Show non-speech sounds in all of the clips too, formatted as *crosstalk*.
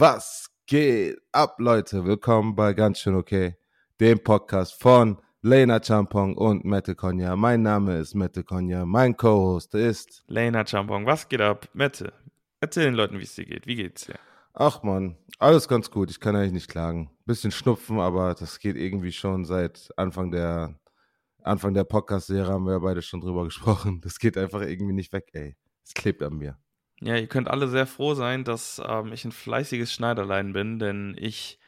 Was geht ab, Leute? Willkommen bei Ganz schön okay, dem Podcast von Lena Champong und Mette Konya. Mein Name ist Mette Konya, mein Co-Host ist Lena Champong. Was geht ab? Mette, erzähl den Leuten, wie es dir geht. Wie geht's dir? Ach man, alles ganz gut. Ich kann eigentlich nicht klagen. Bisschen Schnupfen, aber das geht irgendwie schon seit Anfang der Anfang der Podcast-Serie haben wir ja beide schon drüber *laughs* gesprochen. Das geht einfach irgendwie nicht weg, ey. Es klebt an mir. Ja, ihr könnt alle sehr froh sein, dass ähm, ich ein fleißiges Schneiderlein bin, denn ich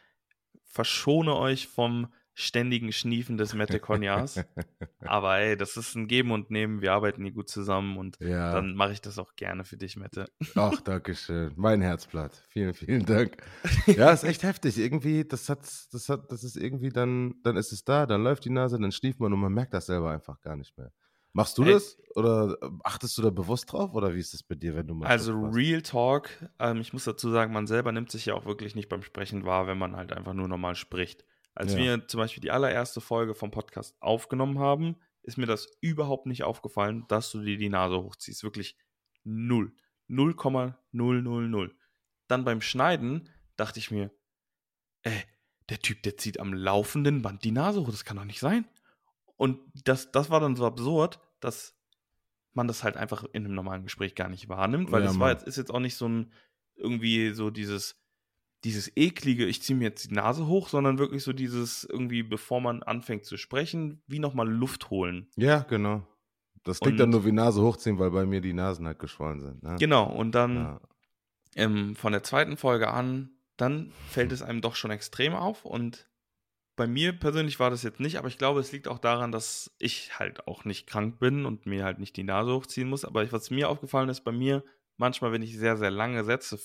verschone euch vom ständigen Schniefen des Mette Konjas. *laughs* Aber ey, das ist ein Geben und Nehmen. Wir arbeiten hier gut zusammen und Ja. dann mache ich das auch gerne für dich, Mette. Ach, danke schön. Mein Herzblatt. Vielen, vielen Dank. *laughs* Ja, ist echt heftig. Irgendwie, das hat, das hat, das ist irgendwie dann, dann ist es da, dann läuft die Nase, dann schnieft man und man merkt das selber einfach gar nicht mehr. Machst du Ey. das? Oder äh, achtest du da bewusst drauf? Oder wie ist das bei dir, wenn du mal Also? Real Talk, ähm, ich muss dazu sagen, man selber nimmt sich ja auch wirklich nicht beim Sprechen wahr, wenn man halt einfach nur normal spricht. Als Ja. wir zum Beispiel die allererste Folge vom Podcast aufgenommen haben, ist mir das überhaupt nicht aufgefallen, dass du dir die Nase hochziehst. Wirklich null. 0,000. Dann beim Schneiden dachte ich mir, ey, der Typ, der zieht am laufenden Band die Nase hoch, das kann doch nicht sein. Und das, das war dann so absurd, dass man das halt einfach in einem normalen Gespräch gar nicht wahrnimmt, weil Ja, es war jetzt, ist jetzt auch nicht so ein irgendwie so dieses, dieses eklige, ich ziehe mir jetzt die Nase hoch, sondern wirklich so dieses irgendwie, bevor man anfängt zu sprechen, wie nochmal Luft holen. Ja, genau. Das klingt dann Und- nur wie Nase hochziehen, weil bei mir die Nasen halt geschwollen sind. Ne? Genau, und dann Ja. ähm, von der zweiten Folge an, dann fällt es einem doch schon extrem auf und bei mir persönlich war das jetzt nicht, aber ich glaube, es liegt auch daran, dass ich halt auch nicht krank bin und mir halt nicht die Nase hochziehen muss. Aber was mir aufgefallen ist, bei mir, manchmal, wenn ich sehr, sehr lange Sätze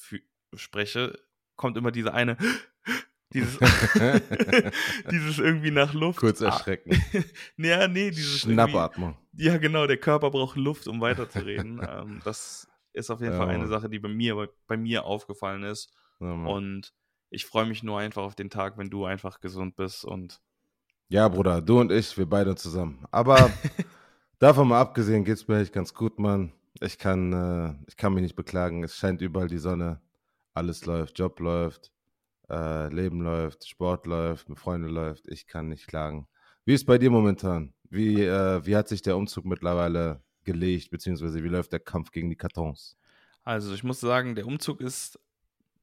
spreche, kommt immer diese eine, *gasps* dieses, *laughs* dieses irgendwie nach Luft. Kurz Ah, erschrecken. *laughs* ja, nee, dieses Schnappatmung. ja, genau, der Körper braucht Luft, um weiterzureden. *laughs* ähm, das ist auf jeden Ja, Fall eine. Sache, die bei mir, bei, bei mir aufgefallen ist. Ja. Und ich freue mich nur einfach auf den Tag, wenn du einfach gesund bist. Und Ja, Bruder, du und ich, wir beide zusammen. Aber *laughs* davon mal abgesehen, geht's mir echt ganz gut, Mann. Ich kann, äh, ich kann mich nicht beklagen. Es scheint überall die Sonne. Alles läuft, Job läuft, äh, Leben läuft, Sport läuft, mit Freunden läuft. Ich kann nicht klagen. Wie ist bei dir momentan? Wie, äh, wie hat sich der Umzug mittlerweile gelegt, beziehungsweise wie läuft der Kampf gegen die Kartons? also ich muss sagen, der Umzug ist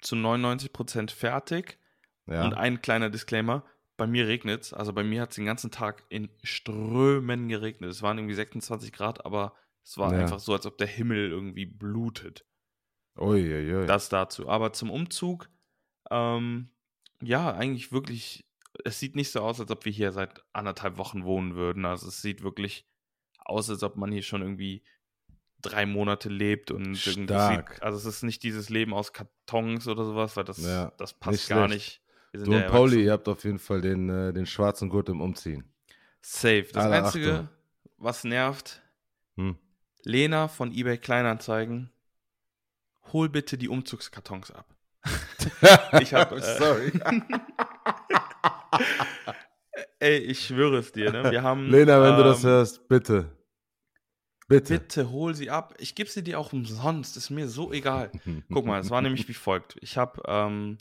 zu 99% fertig. Ja, Und ein kleiner Disclaimer. Bei mir regnet es. Also bei mir hat es den ganzen Tag in Strömen geregnet. Es waren irgendwie 26 Grad, aber es war Ja. einfach so, als ob der Himmel irgendwie blutet. Uiuiui. Das dazu. Aber zum Umzug, ähm, ja, eigentlich wirklich, es sieht nicht so aus, als ob wir hier seit anderthalb Wochen wohnen würden. Also es sieht wirklich aus, als ob man hier schon irgendwie drei Monate lebt und Stark. sieht, also es ist nicht dieses Leben aus Kartons oder sowas, weil das, Ja, das passt nicht gar schlecht. nicht. Du und Pauli, ihr habt auf jeden Fall den, äh, den schwarzen Gurt im Umziehen. Safe. Das Alle Einzige, Achtung. was nervt, Hm. Lena von eBay Kleinanzeigen, hol bitte die Umzugskartons ab. *laughs* Ich hab, äh, Sorry. *laughs* Ey, ich schwöre es dir, ne? Wir haben. Lena, wenn du das ähm, hörst, bitte. Bitte. Bitte hol sie ab. Ich gebe sie dir auch umsonst. Ist mir so egal. Guck mal, es war nämlich wie folgt. Ich habe ähm,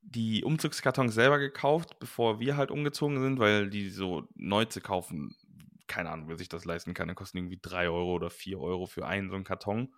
die Umzugskartons selber gekauft, bevor wir halt umgezogen sind, weil die so neu zu kaufen, keine Ahnung, wer sich das leisten kann, die kosten irgendwie 3 Euro oder 4 Euro für einen so einen Karton.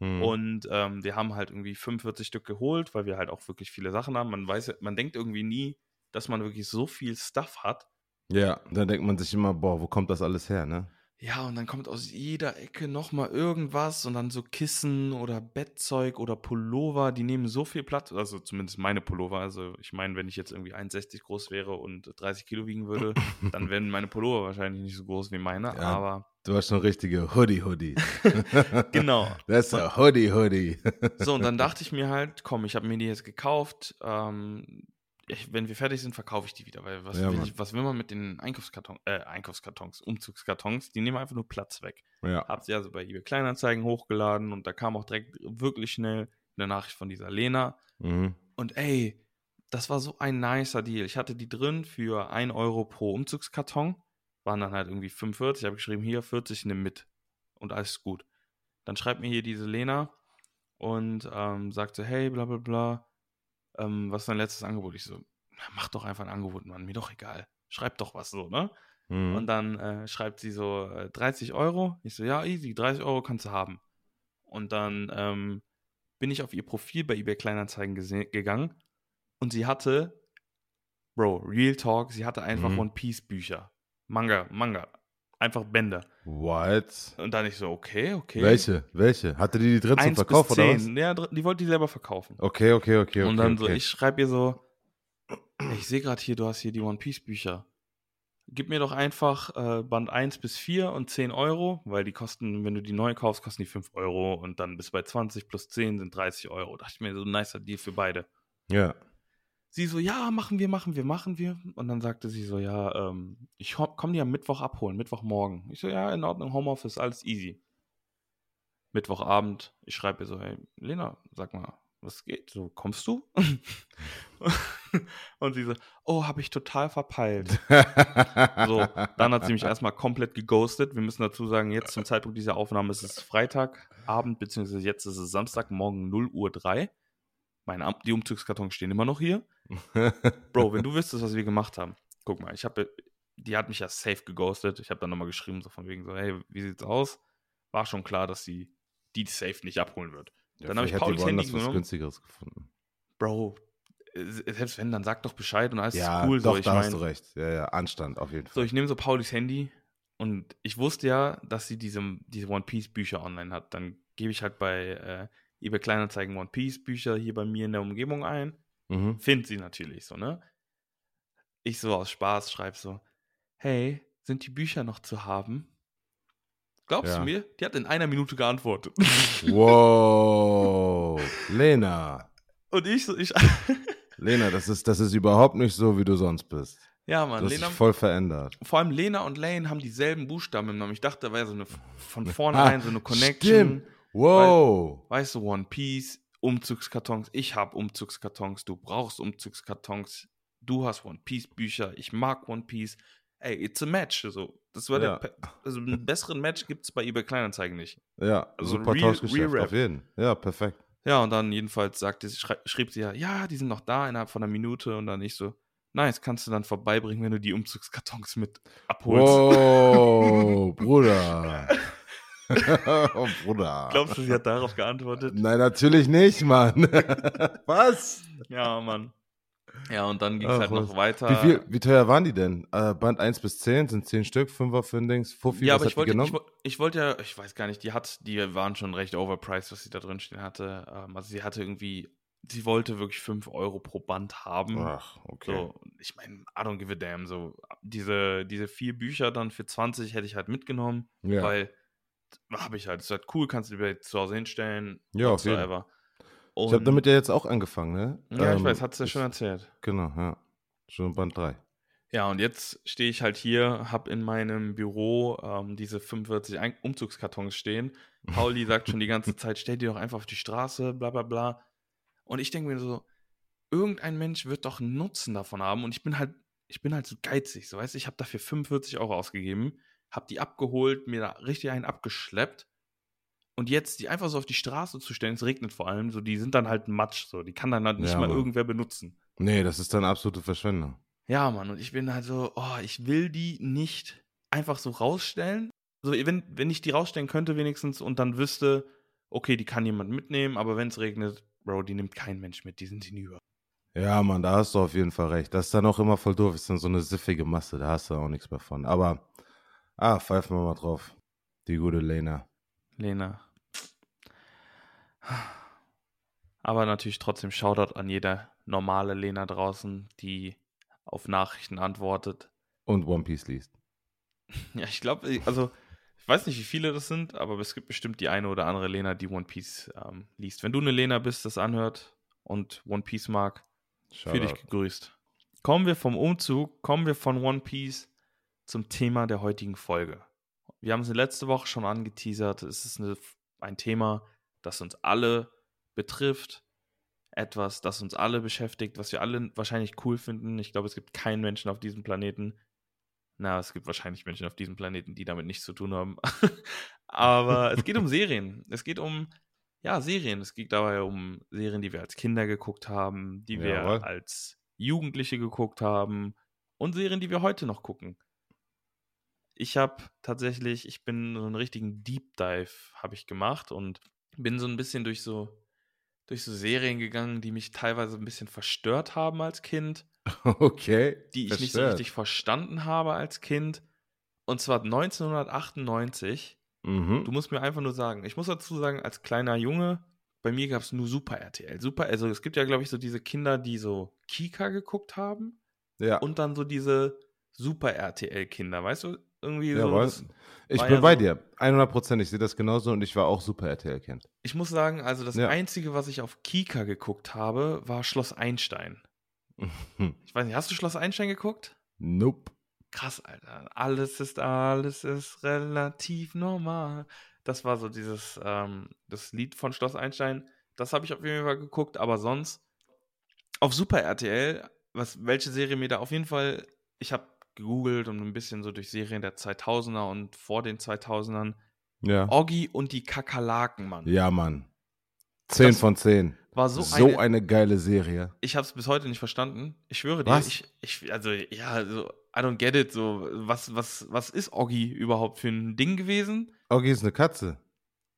Hm. Und ähm, wir haben halt irgendwie 45 Stück geholt, weil wir halt auch wirklich viele Sachen haben. Man weiß, man denkt irgendwie nie, dass man wirklich so viel Stuff hat. ja, dann denkt man sich immer, boah, wo kommt das alles her, ne? Ja, und dann kommt aus jeder Ecke nochmal irgendwas und dann so Kissen oder Bettzeug oder Pullover, die nehmen so viel Platz, also zumindest meine Pullover. Also ich meine, wenn ich jetzt irgendwie 1,60 groß wäre und 30 Kilo wiegen würde, *laughs* dann wären meine Pullover wahrscheinlich nicht so groß wie meine, Ja. aber Du hast schon richtige Hoodie-Hoodie. *laughs* genau. *laughs* Das ist ein Hoodie-Hoodie. So, und dann dachte ich mir halt, komm, ich habe mir die jetzt gekauft. Ähm, ich, wenn wir fertig sind, verkaufe ich die wieder. Weil was, Ja, will, ich, was will man mit den Einkaufskartons, äh, Einkaufskartons, Umzugskartons? Die nehmen einfach nur Platz weg. ja. Hab sie also bei eBay Kleinanzeigen hochgeladen und da kam auch direkt wirklich schnell eine Nachricht von dieser Lena. Mhm. Und ey, das war so ein nicer Deal. Ich hatte die drin für 1 Euro pro Umzugskarton. Waren dann halt irgendwie 45. Ich habe geschrieben, hier 40, nimm mit. Und alles ist gut. Dann schreibt mir hier diese Lena und ähm, sagte, hey, bla bla bla. Ähm, was ist dein letztes Angebot? Ich so, mach doch einfach ein Angebot, Mann, mir doch egal. Schreib doch was so, ne? Mhm. Und dann äh, schreibt sie so äh, 30 Euro. Ich so, ja, easy, 30 Euro kannst du haben. Und dann ähm, bin ich auf ihr Profil bei eBay Kleinanzeigen gegangen und sie hatte, Bro, Real Talk, sie hatte einfach Mhm. One Piece Bücher. Manga, Manga. Einfach Bände. What? Und dann ich so, okay, okay. Welche? Welche? Hatte die die drin zum Verkauf bis oder was? Ja, die wollte die selber verkaufen. Okay, okay, okay, und dann so, okay. ich schreibe ihr so, ich sehe gerade hier, du hast hier die One Piece Bücher. Gib mir doch einfach äh, Band 1 bis 4 und 10 Euro, weil die kosten, wenn du die neu kaufst, kosten die 5 Euro und dann bis bei 20 plus 10 sind 30 Euro. Dachte ich mir, so ein nicer Deal für beide. Ja. Sie so, ja, machen wir, machen wir, machen wir. Und dann sagte sie so, ja, ähm, ich komme die am Mittwoch abholen, Mittwochmorgen. Ich so, ja, in Ordnung, Homeoffice, alles easy. Mittwochabend, ich schreibe ihr so, hey, Lena, sag mal, was geht? So, kommst du? *laughs* Und sie so, oh, habe ich total verpeilt. So, dann hat sie mich erstmal komplett geghostet. Wir müssen dazu sagen, jetzt zum Zeitpunkt dieser Aufnahme ist es Freitagabend, beziehungsweise jetzt ist es Samstag, morgen 0 Uhr 3. Meine, die Umzugskartons stehen immer noch hier. *laughs* Bro, wenn du wüsstest, was wir gemacht haben. Guck mal, ich habe, die hat mich ja safe geghostet. Ich habe dann nochmal geschrieben, so von wegen so, hey, wie sieht's aus? War schon klar, dass sie die safe nicht abholen wird. Ja, Dann hab ich Paulis Handy woanders was genommen. günstigeres gefunden. Bro, selbst wenn, dann sag doch Bescheid und alles ja, ist cool. doch, so, ich da hast mein- du recht. Ja, ja, Anstand auf jeden So, Fall. ich nehme so Paulis Handy und ich wusste ja, dass sie diese, diese One Piece Bücher online hat. Dann gebe ich halt bei äh, eBay Kleinanzeigen One Piece Bücher hier bei mir in der Umgebung ein. Mhm. Find sie natürlich so, ne? Ich so aus Spaß schreibe so, hey, sind die Bücher noch zu haben? Glaubst Ja. du mir? Die hat in einer Minute geantwortet. Wow. *laughs* Lena. und ich so, ich, *laughs* Lena, das ist, das ist überhaupt nicht so, wie du sonst bist. ja, Du Mann, hast Lena, dich voll verändert. vor allem Lena und Lane haben dieselben Buchstaben im Namen. Ich dachte, da wäre so eine, von *laughs* vornherein so eine Connection. Stimmt. Wow. Weißt du, One Piece, Umzugskartons, ich habe Umzugskartons, du brauchst Umzugskartons, du hast One Piece Bücher, ich mag One Piece. Ey, it's a match. So, das war Ja. der, also einen *laughs* besseren Match gibt es bei eBay Kleinanzeigen nicht. Ja, Also super real- Tauschgeschäft, real auf jeden. Ja, perfekt. Ja, und dann jedenfalls sagte schrieb sie ja, ja, die sind noch da innerhalb von einer Minute und dann ich so, nice, kannst du dann vorbeibringen, wenn du die Umzugskartons mit abholst. Wow, *laughs* Bruder. Oh, Bruder. Glaubst du, sie hat darauf geantwortet? Nein, natürlich nicht, Mann. *laughs* Was? Ja, Mann. Ja, und dann ging es Ach, halt noch weiter. Wie, viel, wie teuer waren die denn? Äh, Band 1 bis 10 sind 10 Stück, 5er für ein Dings, Fuffi, ja, was aber hat ich die wollte, ich, ich wollte ja, ich weiß gar nicht, die hat, die waren schon recht overpriced, was sie da drin stehen hatte. Ähm, also sie hatte irgendwie, sie wollte wirklich 5 Euro pro Band haben. Ach, okay. So, ich meine, I don't give a damn. So, diese, diese vier Bücher dann für 20 hätte ich halt mitgenommen, Ja. weil habe ich halt. Ist halt cool, kannst du dir zu Hause hinstellen. Ja, auf jeden. ich habe damit ja jetzt auch angefangen, ne? Ja, ich Ähm, weiß, hat es ja ich- schon erzählt. Genau, ja. Schon Band 3. Ja, und jetzt stehe ich halt hier, habe in meinem Büro ähm, diese 45 Ein Umzugskartons stehen. Pauli *laughs* sagt schon die ganze Zeit, stell die doch einfach auf die Straße, bla bla bla. Und ich denke mir so, irgendein Mensch wird doch einen Nutzen davon haben. Und ich bin halt, ich bin halt so geizig, so weißt du, ich habe dafür 45 Euro ausgegeben, habe die abgeholt, mir da richtig einen abgeschleppt. Und jetzt die einfach so auf die Straße zu stellen, es regnet vor allem, so die sind dann halt Matsch, so die kann dann halt nicht Ja, mal Mann. irgendwer benutzen. Nee, das ist dann absolute Verschwendung. Ja, Mann, und ich bin halt so, oh, ich will die nicht einfach so rausstellen. Also, wenn, wenn ich die rausstellen könnte, wenigstens, und dann wüsste, okay, die kann jemand mitnehmen, aber wenn es regnet, Bro, die nimmt kein Mensch mit, die sind hinüber. Ja, Mann, da hast du auf jeden Fall recht. Das ist dann auch immer voll doof. Ist dann so eine siffige Masse, da hast du auch nichts mehr von. Aber, ah, pfeifen wir mal drauf. Die gute Lena. Lena. Aber natürlich trotzdem Shoutout an jeder normale Lena draußen, die auf Nachrichten antwortet. Und One Piece liest. *laughs* Ja, ich glaube, also, ich weiß nicht, wie viele das sind, aber es gibt bestimmt die eine oder andere Lena, die One Piece ähm, liest. Wenn du eine Lena bist, das anhört und One Piece mag, für dich Shoutout. gegrüßt. Kommen wir vom Umzug, kommen wir von One Piece zum Thema der heutigen Folge. Wir haben es letzte Woche schon angeteasert. Es ist eine, ein Thema, das uns alle betrifft. Etwas, das uns alle beschäftigt, was wir alle wahrscheinlich cool finden. Ich glaube, es gibt keinen Menschen auf diesem Planeten. Na, es gibt wahrscheinlich Menschen auf diesem Planeten, die damit nichts zu tun haben. *laughs* Aber es geht um Serien. Es geht um ja, Serien. Es geht dabei um Serien, die wir als Kinder geguckt haben, die wir Jawohl. als Jugendliche geguckt haben und Serien, die wir heute noch gucken. Ich habe tatsächlich, ich bin so einen richtigen Deep Dive habe ich gemacht und bin so ein bisschen durch so durch so Serien gegangen, die mich teilweise ein bisschen verstört haben als Kind, *laughs* Okay. die ich nicht so verstört. richtig verstanden habe als Kind. Und zwar 1998 Mhm. Du musst mir einfach nur sagen, ich muss dazu sagen, als kleiner Junge, bei mir gab es nur Super RTL. Super, also es gibt ja, glaube ich, so diese Kinder, die so Kika geguckt haben Ja. und dann so diese Super RTL-Kinder, weißt du? Irgendwie so. Jawohl. Das, Ich bin ja bei so- dir. 100 Prozent. Ich sehe das genauso und ich war auch super RTL-Kind. ich muss sagen, also das Ja. Einzige, was ich auf Kika geguckt habe, war Schloss Einstein. *laughs* Ich weiß nicht, hast du Schloss Einstein geguckt? Nope. Krass, Alter. Alles ist, alles ist relativ normal. Das war so dieses, ähm, das Lied von Schloss Einstein. Das habe ich auf jeden Fall geguckt, aber sonst auf Super RTL, was, welche Serie mir da auf jeden Fall, ich habe gegoogelt und ein bisschen so durch Serien der 2000er und vor den 2000ern. Ja. Oggi und die Kakerlaken, Mann. Ja, Mann. 10 Das von 10. War so, So, eine, eine, geile Serie. ich habe es bis heute nicht verstanden. Ich schwöre dir, Was? ich, ich, also ja, also, I don't get it. So, was, was, was ist Oggi überhaupt für ein Ding gewesen? Oggi ist eine Katze.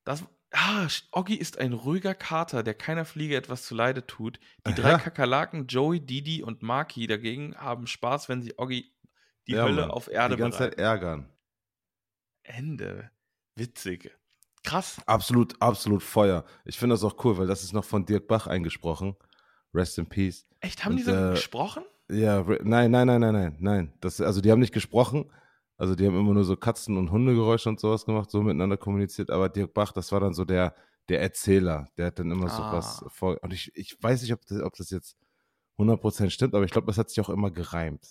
Das, ah, Oggi ist ein ruhiger Kater, der keiner Fliege etwas zuleide tut. Die drei Aha. Kakerlaken, Joey, Didi und Maki dagegen haben Spaß, wenn sie Oggi die Ja, Hölle Mann. auf Erde Die ganze bereiten. Zeit ärgern. Ende. Witzig. Krass. Absolut, absolut Feuer. Ich finde das auch cool, weil das ist noch von Dirk Bach eingesprochen. Rest in Peace. Echt, haben Und, die so äh, gesprochen? Ja, nein, nein, nein, nein, nein, nein. Das, also die haben nicht gesprochen. Also die haben immer nur so Katzen- und Hundegeräusche und sowas gemacht, so miteinander kommuniziert. Aber Dirk Bach, das war dann so der, der Erzähler. Der hat dann immer so Ah. was vor. Und ich, ich weiß nicht, ob das, ob das jetzt 100% stimmt, aber ich glaube, das hat sich auch immer gereimt.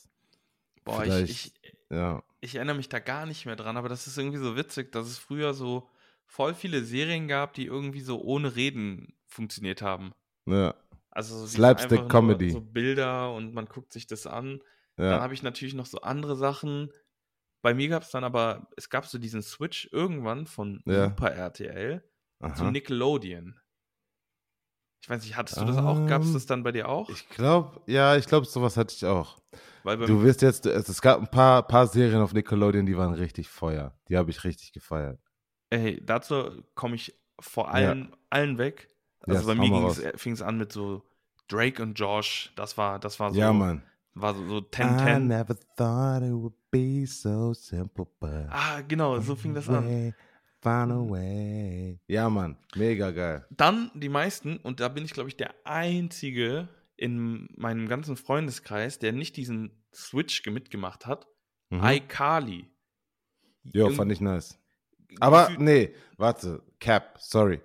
Boah, ich, vielleicht- ich, Ja, ich erinnere mich da gar nicht mehr dran, aber das ist irgendwie so witzig, dass es früher so voll viele Serien gab, die irgendwie so ohne Reden funktioniert haben. ja, Also so Slapstick Comedy. So Bilder und man guckt sich das an. Dann ja. habe ich natürlich noch so andere Sachen. Bei mir gab es dann aber, es gab so diesen Switch irgendwann von Ja. Super RTL zu Aha. Nickelodeon. Ich weiß nicht, hattest du das auch? Gab es Ähm, das dann bei dir auch? Ich glaube, ja, ich glaube, sowas hatte ich auch. Bei Du wirst jetzt, es, gab ein paar, paar Serien auf Nickelodeon, die waren richtig Feuer. Die habe ich richtig gefeiert. Ey, dazu komme ich vor allen, allen weg. Ja, Also bei hau mir äh, fing es an mit so Drake und Josh. Das war, das war so, ja, Mann. war so, so I 10-10. never thought it would be so simple, but Ah, genau, so fing das an. way, Find a way. Ja, Mann. Mega geil. Dann die meisten, und da bin ich, glaube ich, der Einzige in meinem ganzen Freundeskreis, der nicht diesen Switch mitgemacht hat. Mhm. iCarly. Jo, Irgend- fand ich nice. Aber nee, warte. Cap, sorry.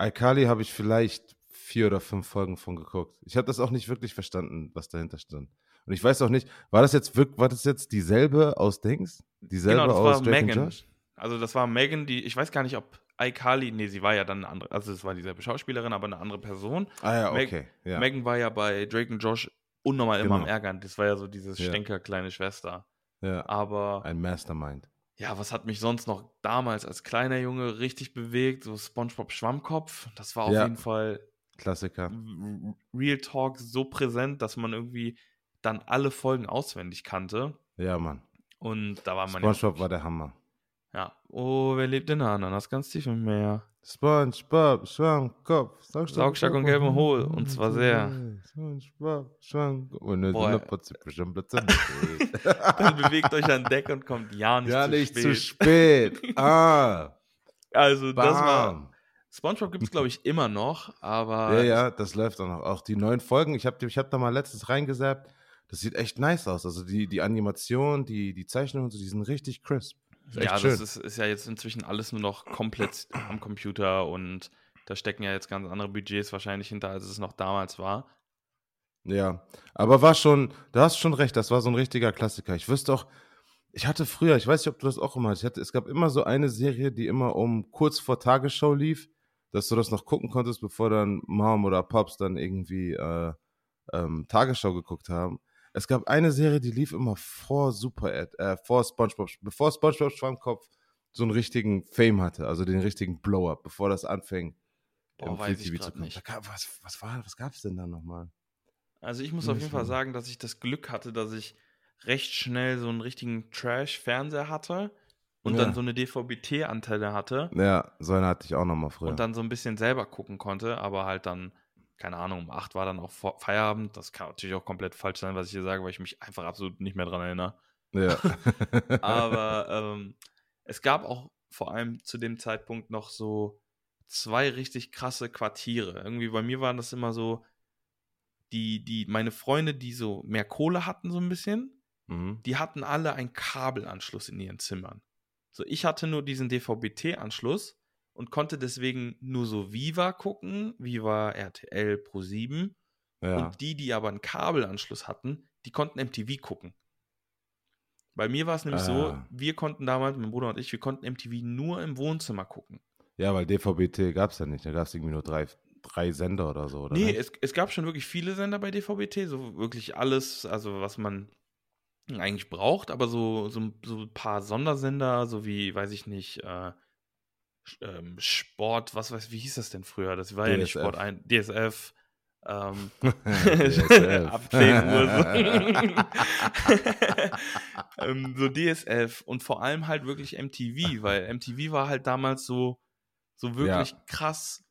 iCarly habe ich vielleicht vier oder fünf Folgen von geguckt. Ich habe das auch nicht wirklich verstanden, was dahinter stand. Und ich weiß auch nicht, war das jetzt wirklich, war das jetzt dieselbe aus Dings? Dieselbe Genau, das aus war Megan. Also das war Megan, die, ich weiß gar nicht, ob iCarly, nee, sie war ja dann eine andere, also es war dieselbe Schauspielerin, aber eine andere Person. Ah ja, Meg- okay. Ja. Megan war ja bei Drake und Josh unnormal immer am Genau. Ärgern. Das war ja so dieses Ja. Stenker kleine Schwester. ja. Aber Ein Mastermind. ja, was hat mich sonst noch damals als kleiner Junge richtig bewegt? So SpongeBob Schwammkopf. Das war auf Ja. jeden Fall Klassiker. Real Talk so präsent, dass man irgendwie dann alle Folgen auswendig kannte. Ja, Mann. Und da war man SpongeBob war der Hammer. Ja. Oh, wer lebt in der Ananas? Ganz tief im Meer. SpongeBob, Schwammkopf, Saugstark und gelben Hohl, und zwar sehr. SpongeBob, Schwammkopf. Und eine. *laughs* Dann bewegt euch an Deck und kommt ja nicht ja, zu nicht spät. zu spät. *laughs* Ah, Also, das war. bam. SpongeBob gibt es, glaube ich, immer noch, aber. Ja, ja, das läuft auch noch. Auch die neuen Folgen, ich habe ich hab da mal letztens reingesappt. Das sieht echt nice aus. Also die, die Animation, die, die Zeichnungen und so, die sind richtig crisp. Echt ja, das ist, ist ja jetzt inzwischen alles nur noch komplett am Computer und da stecken ja jetzt ganz andere Budgets wahrscheinlich hinter, als es noch damals war. Ja, aber war schon, da hast schon recht, das war so ein richtiger Klassiker. Ich wüsste auch, ich hatte früher, ich weiß nicht, ob du das auch immer hattest, hatte, es gab immer so eine Serie, die immer um kurz vor Tagesschau lief, dass du das noch gucken konntest, bevor dann Mom oder Pops dann irgendwie äh, ähm, Tagesschau geguckt haben. Es gab eine Serie, die lief immer vor Super, äh, vor SpongeBob, bevor SpongeBob Schwammkopf so einen richtigen Fame hatte, also den richtigen Blow-up, bevor das anfing Boah, im weiß ich TV zu. Da gab, was, was, war, was gab es denn da nochmal? Also ich muss Bin auf ich jeden Fall sagen, dass ich das Glück hatte, dass ich recht schnell so einen richtigen Trash-Fernseher hatte und Ja. dann so eine DVB-T-Antenne hatte Ja, so eine hatte ich auch nochmal früher. und dann so ein bisschen selber gucken konnte, aber halt dann, keine Ahnung, um 8 war dann auch Feierabend. Das kann natürlich auch komplett falsch sein, was ich hier sage, weil ich mich einfach absolut nicht mehr dran erinnere. ja. *laughs* Aber *laughs* ähm, es gab auch vor allem zu dem Zeitpunkt noch so zwei richtig krasse Quartiere. Irgendwie bei mir waren das immer so, die, die, meine Freunde, die so mehr Kohle hatten, so ein bisschen, mhm. die hatten alle einen Kabelanschluss in ihren Zimmern. So, ich hatte nur diesen DVB-T-Anschluss und konnte deswegen nur so Viva gucken, Viva RTL Pro 7. ja. Und die, die aber einen Kabelanschluss hatten, die konnten MTV gucken. Bei mir war es nämlich so, Ah. wir konnten damals, mein Bruder und ich, wir konnten MTV nur im Wohnzimmer gucken. ja, weil DVB-T gab es ja nicht. Da gab es irgendwie nur drei, drei Sender oder so, oder? nee, es, es gab schon wirklich viele Sender bei DVB-T, so wirklich alles, also was man eigentlich braucht, aber so, so, so ein paar Sondersender, so wie, weiß ich nicht, äh, ähm, Sport, was weiß, wie hieß das denn früher? Das war ja nicht DSF. Sport ein, DSF, ähm, DSF. Ab 10 Uhr so. ähm, so DSF und vor allem halt wirklich MTV, weil MTV war halt damals so, so wirklich krass.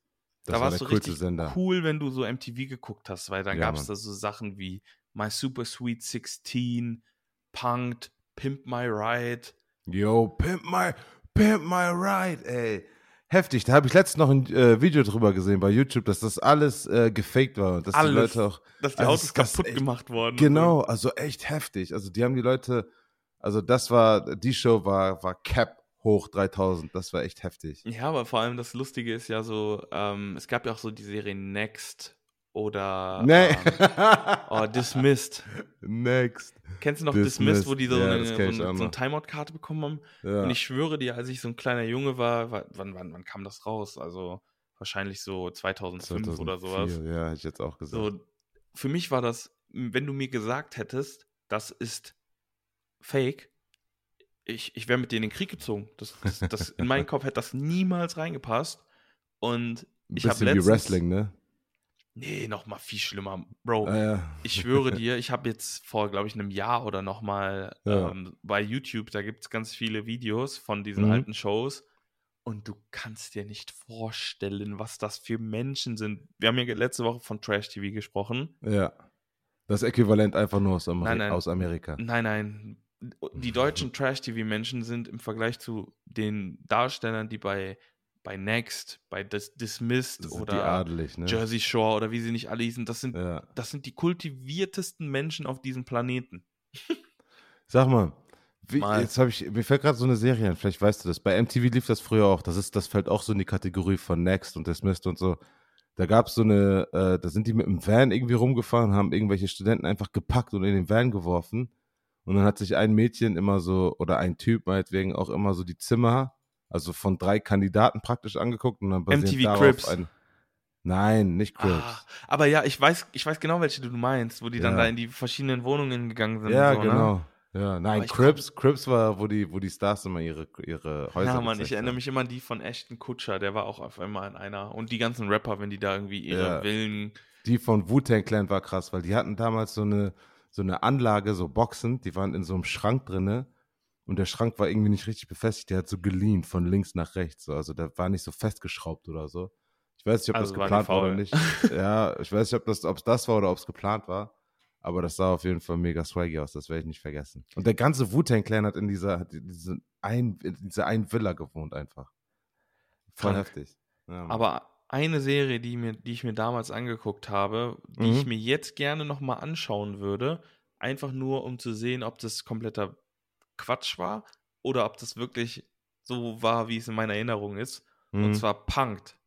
Das da war war der es so coolste richtig Sender. cool, wenn du so MTV geguckt hast, weil dann Ja, gab es da so Sachen wie My Super Sweet 16, Punked, Pimp My Ride. Yo, Pimp My, Pimp My Ride, ey. Heftig, da habe ich letztens noch ein äh, Video drüber gesehen bei YouTube, dass das alles äh, gefaked war und dass Alles. die Leute auch. Dass die Also Autos kaputt echt- gemacht worden. Genau, also echt heftig. Also die haben die Leute, also das war, die Show war, war Cap hoch 3000, das war echt heftig. Ja, aber vor allem das Lustige ist ja so, ähm, es gab ja auch so die Serie Next oder Nee. ähm, oh, Dismissed. Next. Kennst du noch Dismissed, Dismissed, wo die so ja, eine, so eine, so eine. Timeout-Karte bekommen haben? Ja. Und ich schwöre dir, als ich so ein kleiner Junge war, war wann, wann, wann kam das raus? Also wahrscheinlich so 2005 oder sowas. 2004, Ja, hätte ich jetzt auch gesagt. So, für mich war das, wenn du mir gesagt hättest, das ist fake, ich, ich wäre mit dir in den Krieg gezogen. Das, das, das, in meinen *laughs* Kopf hätte das niemals reingepasst. Und ich hab bisschen wie letztens- Wrestling, ne? Nee, noch mal viel schlimmer. Bro, Ah, ja. ich schwöre *laughs* dir, ich habe jetzt vor, glaube ich, einem Jahr oder noch mal Ja. ähm, bei YouTube, da gibt es ganz viele Videos von diesen Mhm. alten Shows. Und du kannst dir nicht vorstellen, was das für Menschen sind. Wir haben ja letzte Woche von Trash TV gesprochen. ja. Das Äquivalent einfach nur aus, Ameri Nein, nein. aus Amerika. Nein, nein. Die *laughs* deutschen Trash-TV-Menschen sind im Vergleich zu den Darstellern, die bei, bei Next, bei Dis Dismissed oder adelig, ne? Jersey Shore oder wie sie nicht alle hießen, das sind, Ja. das sind die kultiviertesten Menschen auf diesem Planeten. *laughs* Sag mal, wie, jetzt habe ich, mir fällt gerade so eine Serie ein, vielleicht weißt du das. Bei MTV lief das früher auch. Das ist, das fällt auch so in die Kategorie von Next und Dismissed und so. Da gab es so eine, äh, da sind die mit dem Van irgendwie rumgefahren, haben irgendwelche Studenten einfach gepackt und in den Van geworfen. Und dann hat sich ein Mädchen immer so, oder ein Typ meinetwegen auch immer so die Zimmer, also von drei Kandidaten praktisch angeguckt und dann basierend MTV darauf Cribs. ein. Nein, nicht Cribs. Ah, aber ja, ich weiß, ich weiß genau, welche du meinst, wo die dann Ja. da in die verschiedenen Wohnungen gegangen sind. ja, so, Ne? genau. Ja, nein, Aber ich Crips, Crips war, wo die, wo die Stars immer ihre, ihre Häuser Ja, Mann, ich erinnere mich immer an die von Ashton Kutscher, der war auch auf einmal in einer. Und die ganzen Rapper, wenn die da irgendwie ihre Ja. Villen. Die von Wu-Tang Clan war krass, weil die hatten damals so eine, so eine Anlage, so Boxen, die waren in so einem Schrank drinne und der Schrank war irgendwie nicht richtig befestigt, der hat so geliehen von links nach rechts, so. also der war nicht so festgeschraubt oder so. Ich weiß nicht, ob Also das geplant war oder nicht. Ja, ich weiß nicht, ob das, ob es das war oder ob es geplant war, aber das sah auf jeden Fall mega swaggy aus, das werde ich nicht vergessen. Und der ganze Wu-Tang Clan hat in dieser, hat in ein, in dieser einen Villa gewohnt einfach. Voll Krank. heftig. Ja. Aber eine Serie, die, mir, die ich mir damals angeguckt habe, die Mhm. ich mir jetzt gerne nochmal anschauen würde, einfach nur um zu sehen, ob das kompletter Quatsch war oder ob das wirklich so war, wie es in meiner Erinnerung ist. Mhm. Und zwar Punked.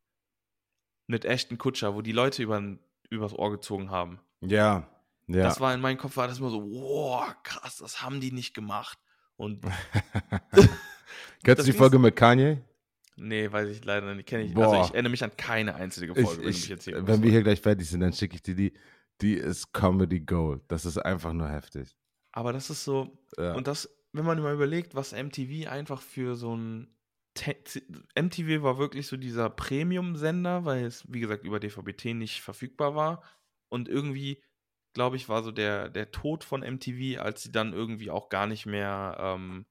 Mit Ashton Kutscher, wo die Leute über, übers Ohr gezogen haben. ja, ja. Das war in meinem Kopf, war das immer so, wow, krass, das haben die nicht gemacht. Und *laughs* *laughs* Kennst du die Folge mit Kanye? nee, weiß ich leider nicht, kenne ich. Boah. Also ich erinnere mich an keine einzige Ich, Folge, wenn mich ich, jetzt hier wenn wir hier gleich fertig sind, dann schicke ich dir die. Die ist Comedy Gold. Das ist einfach nur heftig. Aber das ist so, Ja. und das, wenn man mal überlegt, was MTV einfach für so ein MTV war wirklich so dieser Premium-Sender, weil es, wie gesagt, über DVB-T nicht verfügbar war. Und irgendwie, glaube ich, war so der, der Tod von MTV, als sie dann irgendwie auch gar nicht mehr, ähm,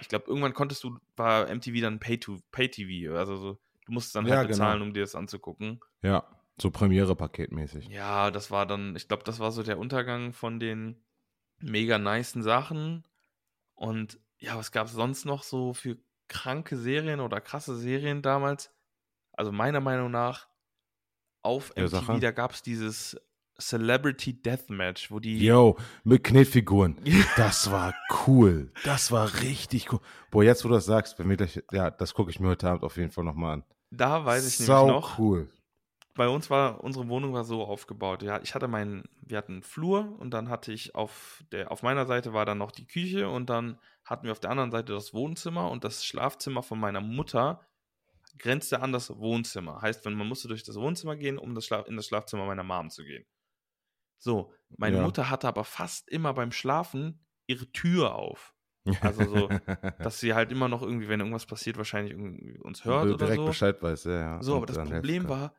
ich glaube, irgendwann konntest du, war MTV dann Pay-TV, Pay also so, du musstest dann halt Ja, bezahlen, genau. um dir das anzugucken. Ja, so Premiere-Paketmäßig. Ja, das war dann, ich glaube, das war so der Untergang von den mega nicen Sachen. Und ja, was gab es sonst noch so für kranke Serien oder krasse Serien damals? Also meiner Meinung nach auf Ja, MTV, da gab es dieses Celebrity Deathmatch, wo die Yo, mit Knetfiguren. *laughs* Das war cool. Das war richtig cool. Boah, jetzt, wo du das sagst, wenn wir gleich, ja, das gucke ich mir heute Abend auf jeden Fall nochmal an. da weiß ich Sau nämlich noch, cool. Bei uns war, unsere Wohnung war so aufgebaut. Ja, ich hatte meinen, wir hatten einen Flur und dann hatte ich auf der, auf meiner Seite war dann noch die Küche und dann hatten wir auf der anderen Seite das Wohnzimmer und das Schlafzimmer von meiner Mutter grenzte an das Wohnzimmer. Heißt, wenn man musste durch das Wohnzimmer gehen, um das Schlaf, in das Schlafzimmer meiner Mom zu gehen. So, meine Ja. Mutter hatte aber fast immer beim Schlafen ihre Tür auf. *laughs* Also so, Dass sie halt immer noch irgendwie, wenn irgendwas passiert, wahrscheinlich irgendwie uns hört oder direkt so. Bescheid weiß, ja, ja. So, und aber das Problem war,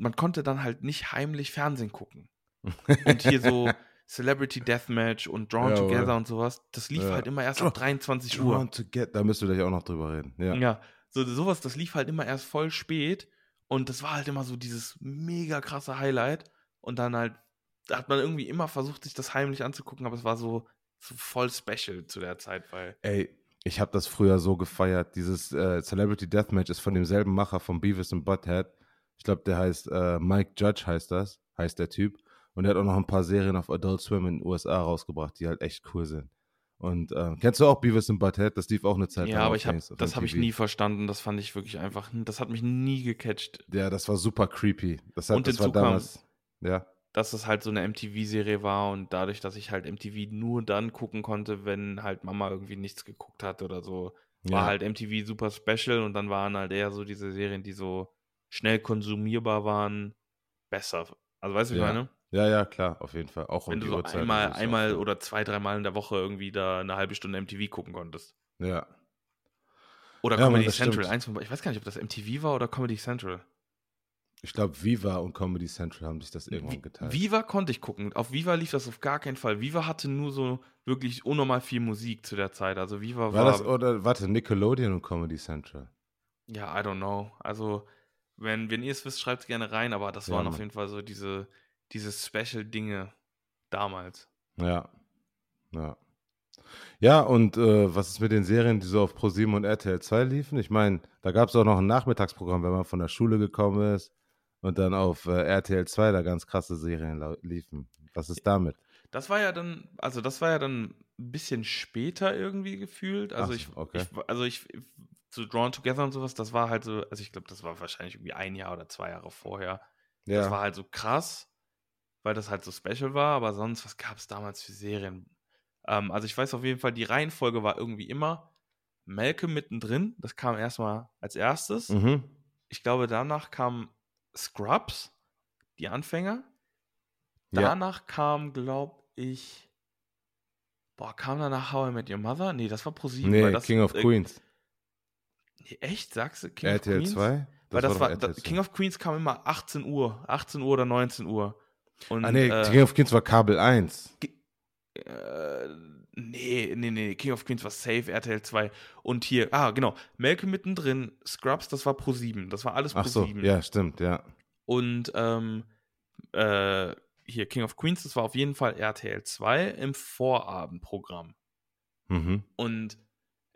man konnte dann halt nicht heimlich Fernsehen gucken. *laughs* Und hier so Celebrity Deathmatch und Drawn Jawohl. Together und sowas, das lief Ja. halt immer erst ab 23 Uhr. Drawn to get, da müssen wir gleich auch noch drüber reden. Ja. Ja, so sowas, das lief halt immer erst voll spät und das war halt immer so dieses mega krasse Highlight und dann halt, da hat man irgendwie immer versucht, sich das heimlich anzugucken, aber es war so, so voll special zu der Zeit, weil Ey, ich habe das früher so gefeiert. Dieses äh, Celebrity Deathmatch ist von demselben Macher von Beavis und Butthead. Ich glaube, der heißt äh, Mike Judge heißt das, heißt der Typ. Und der hat auch noch ein paar Serien auf Adult Swim in den USA rausgebracht, die halt echt cool sind. Und äh, kennst du auch Beavis und Butthead? Das lief auch eine Zeit ja, lang aber auf ich hab, das habe ich nie verstanden, das fand ich wirklich einfach, das hat mich nie gecatcht. Ja, das war super creepy. Das, hat, Und das war hinzu kam- damals. Ja, dass es halt so eine MTV-Serie war und dadurch, dass ich halt MTV nur dann gucken konnte, wenn halt Mama irgendwie nichts geguckt hat oder so, war ja. halt MTV super special und dann waren halt eher so diese Serien, die so schnell konsumierbar waren, besser. Also weißt du, wie ich Ja. meine? ja, ja, klar, auf jeden Fall. Auch um Wenn die du so Uhrzeit. einmal, einmal oder zwei, dreimal in der Woche irgendwie da eine halbe Stunde MTV gucken konntest. Ja. Oder Ja, Mann, Comedy das Central. Eins von, ich weiß gar nicht, ob das MTV war oder Comedy Central. Ich glaube, Viva und Comedy Central haben sich das irgendwann geteilt. Viva konnte ich gucken. Auf Viva lief das auf gar keinen Fall. Viva hatte nur so wirklich unnormal viel Musik zu der Zeit. Also Viva war war, das, oder, warte, Nickelodeon und Comedy Central? ja, I don't know. Also, wenn, wenn ihr es wisst, schreibt es gerne rein, aber das Ja, waren auf Mann. jeden Fall so diese, diese Special-Dinge damals. Ja. Ja. Ja, und äh, was ist mit den Serien, die so auf ProSieben und RTL 2 liefen? Ich meine, da gab es auch noch ein Nachmittagsprogramm, wenn man von der Schule gekommen ist und dann auf äh, RTL 2 da ganz krasse Serien liefen. Was ist damit? Das war ja dann, also das war ja dann ein bisschen später irgendwie gefühlt. Also Ach ich, okay. ich, also ich, so Drawn Together und sowas, das war halt so, also ich glaube, das war wahrscheinlich irgendwie ein Jahr oder zwei Jahre vorher. Das Ja. war halt so krass, weil das halt so special war, aber sonst, was gab es damals für Serien? Ähm, also ich weiß auf jeden Fall, die Reihenfolge war irgendwie immer Malcolm mittendrin, das kam erstmal als erstes. Mhm. Ich glaube, danach kam Scrubs, die Anfänger. Ja. Danach kam, glaube ich, boah, kam danach How I Met Your Mother? Nee, das war ProSieben. Nee, das, King of äh, Queens. Nee, echt, sagst du? King RTL of Queens? 2? Weil das war, 2. King of Queens kam immer 18 Uhr, 18 Uhr oder 19 Uhr. Und, Ah, nee, äh, King of Queens war Kabel 1. äh, nee, nee, nee, King of Queens war safe, RTL 2. Und hier, ah, genau, Malcolm mittendrin, Scrubs, das war Pro 7. Das war alles Pro Ach so, 7. ja, stimmt, ja. Und ähm, äh, hier, King of Queens, das war auf jeden Fall RTL 2 im Vorabendprogramm. Mhm. Und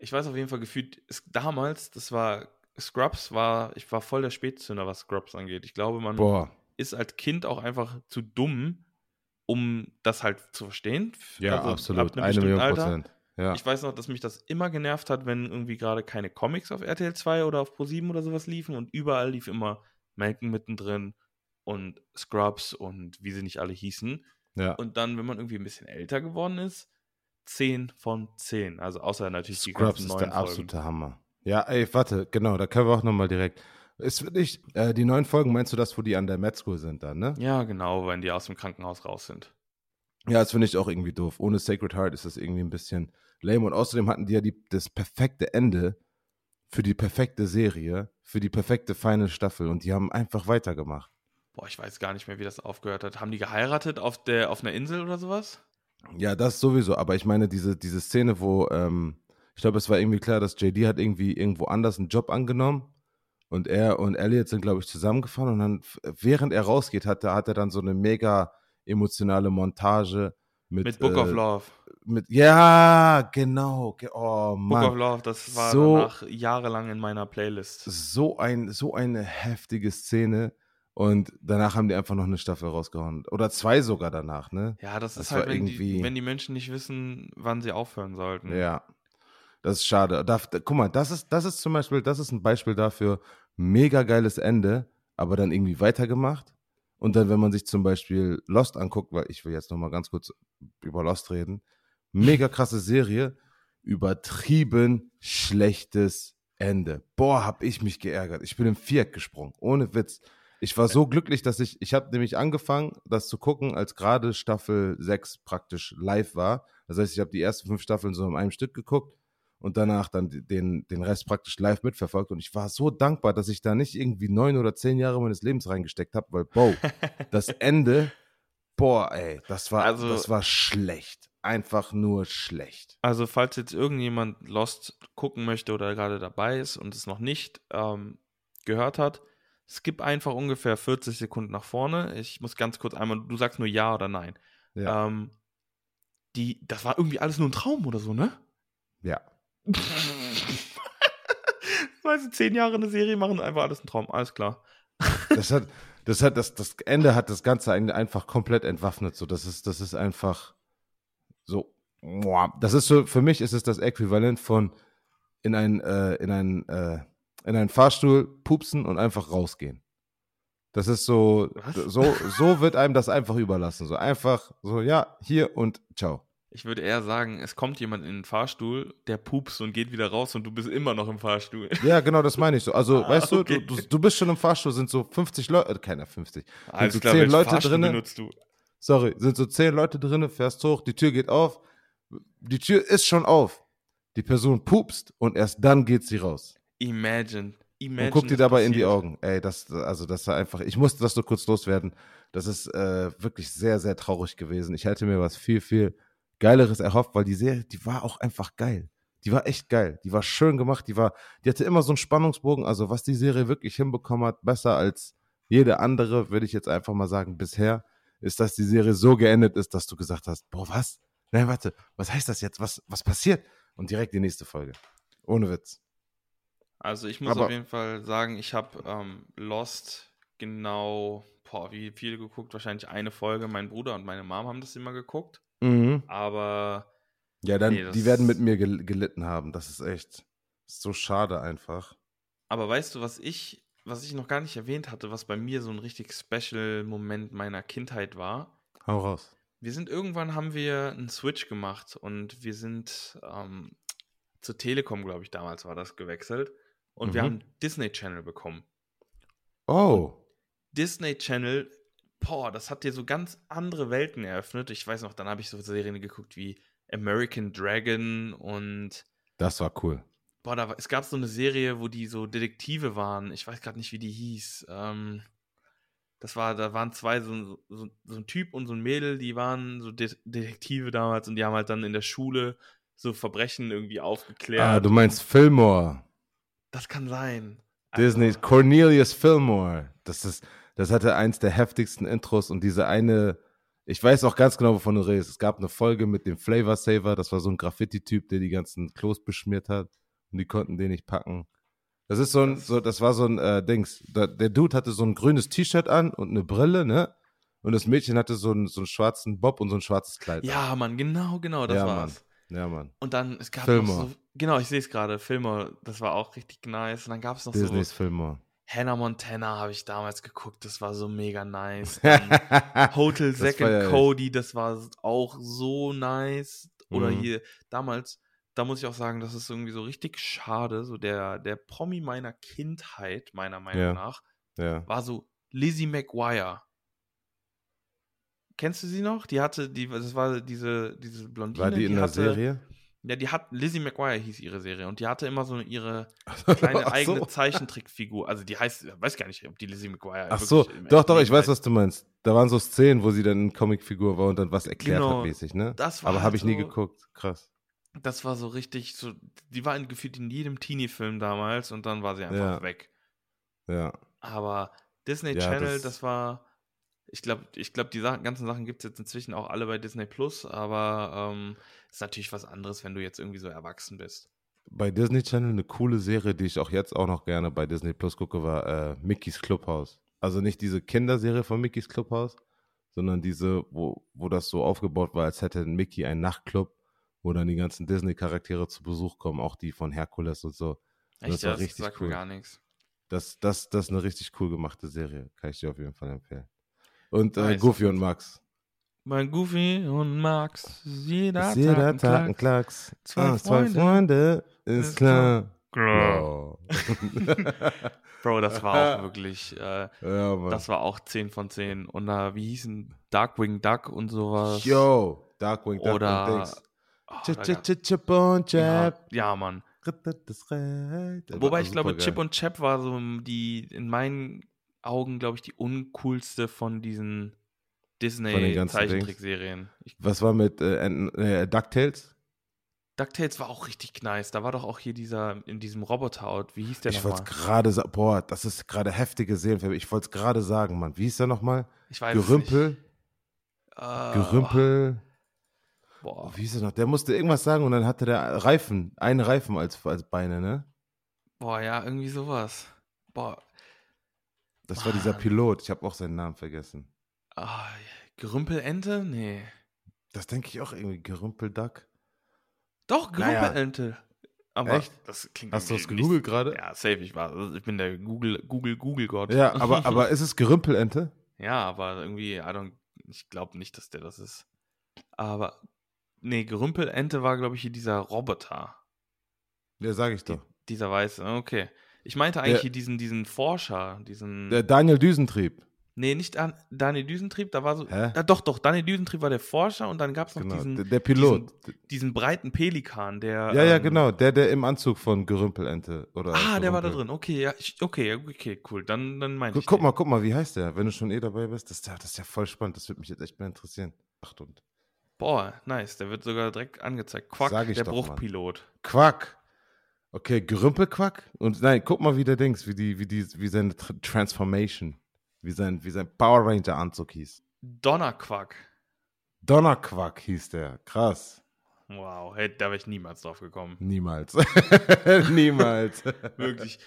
ich weiß auf jeden Fall gefühlt, es, damals, das war, Scrubs war, ich war voll der Spätzünder, was Scrubs angeht. Ich glaube, man Boah, ist als Kind auch einfach zu dumm, um das halt zu verstehen. ja, Also ab absolut. einem Eine Million Alter. Prozent. Ja. Ich weiß noch, dass mich das immer genervt hat, wenn irgendwie gerade keine Comics auf RTL 2 oder auf Pro7 oder sowas liefen und überall lief immer Malcolm mittendrin und Scrubs und wie sie nicht alle hießen. ja. Und dann, wenn man irgendwie ein bisschen älter geworden ist, 10 von 10. Also außer natürlich die Scrubs ganzen ist der Folgen. absolute Hammer. Ja, ey, warte, genau, da können wir auch nochmal direkt. Ist wirklich, äh, die neuen Folgen, meinst du das, wo die an der Med School sind dann, ne? Ja, genau, wenn die aus dem Krankenhaus raus sind. Ja, das finde ich auch irgendwie doof. Ohne Sacred Heart ist das irgendwie ein bisschen lame. Und außerdem hatten die ja die, das perfekte Ende für die perfekte Serie, für die perfekte feine Staffel und die haben einfach weitergemacht. Boah, ich weiß gar nicht mehr, wie das aufgehört hat. Haben die geheiratet auf, der, auf einer Insel oder sowas? Ja, das sowieso, aber ich meine, diese, diese Szene, wo, ähm, ich glaube, es war irgendwie klar, dass JD hat irgendwie irgendwo anders einen Job angenommen und er und Elliot sind, glaube ich, zusammengefahren und dann, während er rausgeht, hat, hat er dann so eine mega emotionale Montage mit, Mit Book äh, of Love. Mit, ja, genau. ge- Oh Book of Mann. Love, das war so- danach jahrelang in meiner Playlist. So, ein, so eine heftige Szene. Und danach haben die einfach noch eine Staffel rausgehauen. Oder zwei sogar danach, ne? Ja, das, Das ist halt, wenn die, irgendwie- wenn die Menschen nicht wissen, wann sie aufhören sollten. Ja. Das ist schade. Da, da, guck mal, das ist, das ist zum Beispiel, das ist ein Beispiel dafür, mega geiles Ende, aber dann irgendwie weitergemacht. Und dann, wenn man sich zum Beispiel Lost anguckt, weil ich will jetzt nochmal ganz kurz über Lost reden, mega krasse Serie, übertrieben schlechtes Ende. Boah, hab ich mich geärgert. Ich bin im Viereck gesprungen, ohne Witz. Ich war so glücklich, dass ich, ich habe nämlich angefangen, das zu gucken, als gerade Staffel 6 praktisch live war. Das heißt, ich habe die ersten fünf Staffeln so in einem Stück geguckt und danach dann den, den Rest praktisch live mitverfolgt. Und ich war so dankbar, dass ich da nicht irgendwie neun oder zehn Jahre meines Lebens reingesteckt habe, weil, boah, *laughs* das Ende, boah, ey, das war, Also- das war schlecht. Einfach nur schlecht. Also, falls jetzt irgendjemand Lost gucken möchte oder gerade dabei ist und es noch nicht ähm, gehört hat, skip einfach ungefähr 40 Sekunden nach vorne. Ich muss ganz kurz einmal, du sagst nur ja oder nein. Ja. Ähm, die, das war irgendwie alles nur ein Traum oder so, ne? ja. *laughs* Weißt du, zehn Jahre eine Serie machen, einfach alles ein Traum, alles klar. Das hat, das hat, das, das Ende hat das Ganze ein- einfach komplett entwaffnet. So, das ist, das ist einfach so. Das ist so, für mich ist es das Äquivalent von in ein, äh, in ein, äh, in einen Fahrstuhl pupsen und einfach rausgehen. Das ist so, Was? so, so wird einem das einfach überlassen. So einfach, so, ja, hier und ciao. Ich würde eher sagen, es kommt jemand in den Fahrstuhl, der pupst und geht wieder raus und du bist immer noch im Fahrstuhl. *laughs* Ja, genau, das meine ich so. Also, Ah, weißt du, okay. du, du, du bist schon im Fahrstuhl, sind so 50 Leute, keiner 50. Alles so klar, zehn welchen Leute Fahrstuhl drinne? benutzt du? sorry, sind so zehn Leute drinne, fährst hoch, die Tür geht auf, die Tür ist schon auf. Die Person pupst und erst dann geht sie raus. Imagine. Imagine Und guckt dir dabei in die. Augen. Ey, das, also das war einfach, ich musste das so kurz loswerden. Das ist äh, wirklich sehr, sehr traurig gewesen. Ich hätte mir was viel, viel Geileres erhofft, weil die Serie, die war auch einfach geil. Die war echt geil. Die war schön gemacht. Die war, die hatte immer so einen Spannungsbogen. Also was die Serie wirklich hinbekommen hat, besser als jede andere, würde ich jetzt einfach mal sagen, bisher, ist, dass die Serie so geendet ist, dass du gesagt hast, boah, was? Nein, warte, was heißt das jetzt? Was, was passiert? Und direkt die nächste Folge. Ohne Witz. Also ich muss Aber- auf jeden Fall sagen, ich habe ähm, Lost genau, boah, wie viel geguckt? Wahrscheinlich eine Folge. Mein Bruder und meine Mom haben das immer geguckt. Mhm. Aber Ja, dann, Nee, die werden mit mir gel gelitten haben. Das ist echt so schade einfach. Aber weißt du, was ich, was ich noch gar nicht erwähnt hatte, was bei mir so ein richtig special Moment meiner Kindheit war? Hau raus. Wir sind irgendwann haben wir einen Switch gemacht und wir sind ähm, zur Telekom, glaube ich, damals war das gewechselt und wir Mhm. haben Disney Channel bekommen. Oh. Disney Channel, boah, das hat dir so ganz andere Welten eröffnet. Ich weiß noch, dann habe ich so Serien geguckt wie American Dragon und Das war cool. boah, da, war- es gab so eine Serie, wo die so Detektive waren. Ich weiß gerade nicht, wie die hieß. Ähm, das war, da waren zwei, so, so, so ein Typ und so ein Mädel, die waren so De Detektive damals und die haben halt dann in der Schule so Verbrechen irgendwie aufgeklärt. Ah, du meinst Fillmore. Das kann sein. Disney, Also, Cornelius Fillmore. Das ist, das hatte eins der heftigsten Intros und diese eine, ich weiß auch ganz genau, wovon du redest. Es gab eine Folge mit dem Flavor Saver, das war so ein Graffiti-Typ, der die ganzen Klos beschmiert hat und die konnten den nicht packen. Das ist so ein, so, das war so ein äh, Dings. Da, der Dude hatte so ein grünes T-Shirt an und eine Brille, ne? Und das Mädchen hatte so einen, so einen schwarzen Bob und so ein schwarzes Kleid. an. ja, Mann, genau, genau, das Ja, war's. Ja, Mann. Und dann, es gab Fillmore. noch so, genau, ich sehe es gerade, Fillmore, das war auch richtig nice. Und dann gab es noch Disneys so, Fillmore. Hannah Montana habe ich damals geguckt, das war so mega nice. *laughs* Hotel war ja Cody, das war auch so nice. Oder Mhm. hier, damals, da muss ich auch sagen, das ist irgendwie so richtig schade. So der, der Promi meiner Kindheit, meiner Meinung Ja. nach, ja. war so Lizzie McGuire. Kennst du sie noch? Die hatte, die, das war diese, diese Blondine. War die in der hatte, Serie? Ja, die hat, Lizzie McGuire hieß ihre Serie und die hatte immer so ihre kleine so. eigene Zeichentrickfigur. Also die heißt, ich weiß gar nicht, ob die Lizzie McGuire Ach so, doch, doch, ich weiß, was du meinst. Da waren so Szenen, wo sie dann eine Comicfigur war und dann was erklärt Genau, hat mäßig, ne? das war Aber halt habe ich nie so- geguckt. Krass. Das war so richtig, so, die war in, gefühlt in jedem Teenie-Film damals und dann war sie einfach Ja. weg. Ja. Aber Disney Ja, Channel, das- das, war, ich glaube, ich glaub, die Sachen, ganzen Sachen gibt es jetzt inzwischen auch alle bei Disney Plus, aber ähm, ist natürlich was anderes, wenn du jetzt irgendwie so erwachsen bist. Bei Disney Channel eine coole Serie, die ich auch jetzt auch noch gerne bei Disney Plus gucke, war äh, Mickey's Clubhouse. Also nicht diese Kinderserie von Mickey's Clubhouse, sondern diese, wo, wo das so aufgebaut war, als hätte Mickey einen Nachtclub, wo dann die ganzen Disney-Charaktere zu Besuch kommen, auch die von Herkules und so. Und Echt, das war das richtig sagt cool. gar nichts. Das, das, das ist eine richtig cool gemachte Serie. Kann ich dir auf jeden Fall empfehlen. Und äh. Goofy und Max. Mein Goofy und Max, jeder, Ist jeder Tag Tag ein Klacks. Zwei Ah, zwei Freunde. Freunde, ist Ist klar. klar. *laughs* Bro, das war auch wirklich, äh, ja, Mann. das war auch 10 von 10. Und da, wie hießen Darkwing Duck und sowas. Yo, Darkwing Duck Oder- und Dings. Oh, Chip, da chip, gab- chip, und ja, Chap. ja, Mann. Reit. Der Wobei ich glaube. Chip und Chap war so die, in meinen Augen, glaube ich, die uncoolste von diesen Disney-Zeichentrickserien. Ich- Was war mit äh, äh, DuckTales? DuckTales war auch richtig nice. Da war doch auch hier dieser, in diesem Roboter-Out, wie hieß der Ich wollte nochmal? es gerade sagen. Boah, das ist gerade heftige Seelenfilm. Ich wollte es gerade sagen, Mann. Wie hieß der nochmal? Ich weiß Gerümpel? nicht. Äh, Gerümpel? Boah. Wie hieß er noch? Der musste irgendwas sagen und dann hatte der Reifen, einen Reifen als, als Beine, ne? Boah, ja, irgendwie sowas. Boah. Das war dieser Mann. Pilot. Ich habe auch seinen Namen vergessen. Ah, Gerümpelente? Nee. Das denke ich auch irgendwie. Gerümpel Duck. Doch, Naja. Gerümpelente. Aber Echt? das klingt Hast du irgendwie gegoogelt gerade? Ja, safe. Ich, war, also ich bin der Google, Google, Google-Gott. Ja, aber, *laughs* aber ist es Gerümpelente? Ja, aber irgendwie, I don't, ich glaube nicht, dass der das ist. Aber, nee, Gerümpelente war, glaube ich, hier dieser Roboter. Ja, sage ich doch. Dieser weiße, okay. Ich meinte eigentlich Der- diesen, diesen Forscher, diesen. Der Daniel Düsentrieb. nee, nicht Dan Daniel Düsentrieb, da war so. Hä? Ja, doch, doch, Daniel Düsentrieb war der Forscher und dann gab es noch Genau. diesen, der, der Pilot. diesen breiten Pelikan, der. ja, ja, ähm, genau. Der, der im Anzug von Gerümpelente. Oder Ah, der war da Gerümpel. drin. Okay, ja, ich, okay, ja, okay, cool. Dann, dann meinte Guck, ich. guck den. mal, guck mal, wie heißt der? Wenn du schon eh dabei bist, das ist ja, das ist ja voll spannend. Das würde mich jetzt echt mal interessieren. Achtung. Boah, nice. Der wird sogar direkt angezeigt. Quack, Sag ich der doch, Mann. Bruchpilot. Quack. Okay, Gerümpelquack. Und nein, guck mal, wie der Dings, wie die, wie die, wie seine Tr Transformation, wie sein, wie sein Power Ranger Anzug hieß. Donnerquack. Donnerquack hieß der. Krass. Wow, hey, da wäre ich niemals drauf gekommen. Niemals. *laughs* Niemals. *laughs* Wirklich.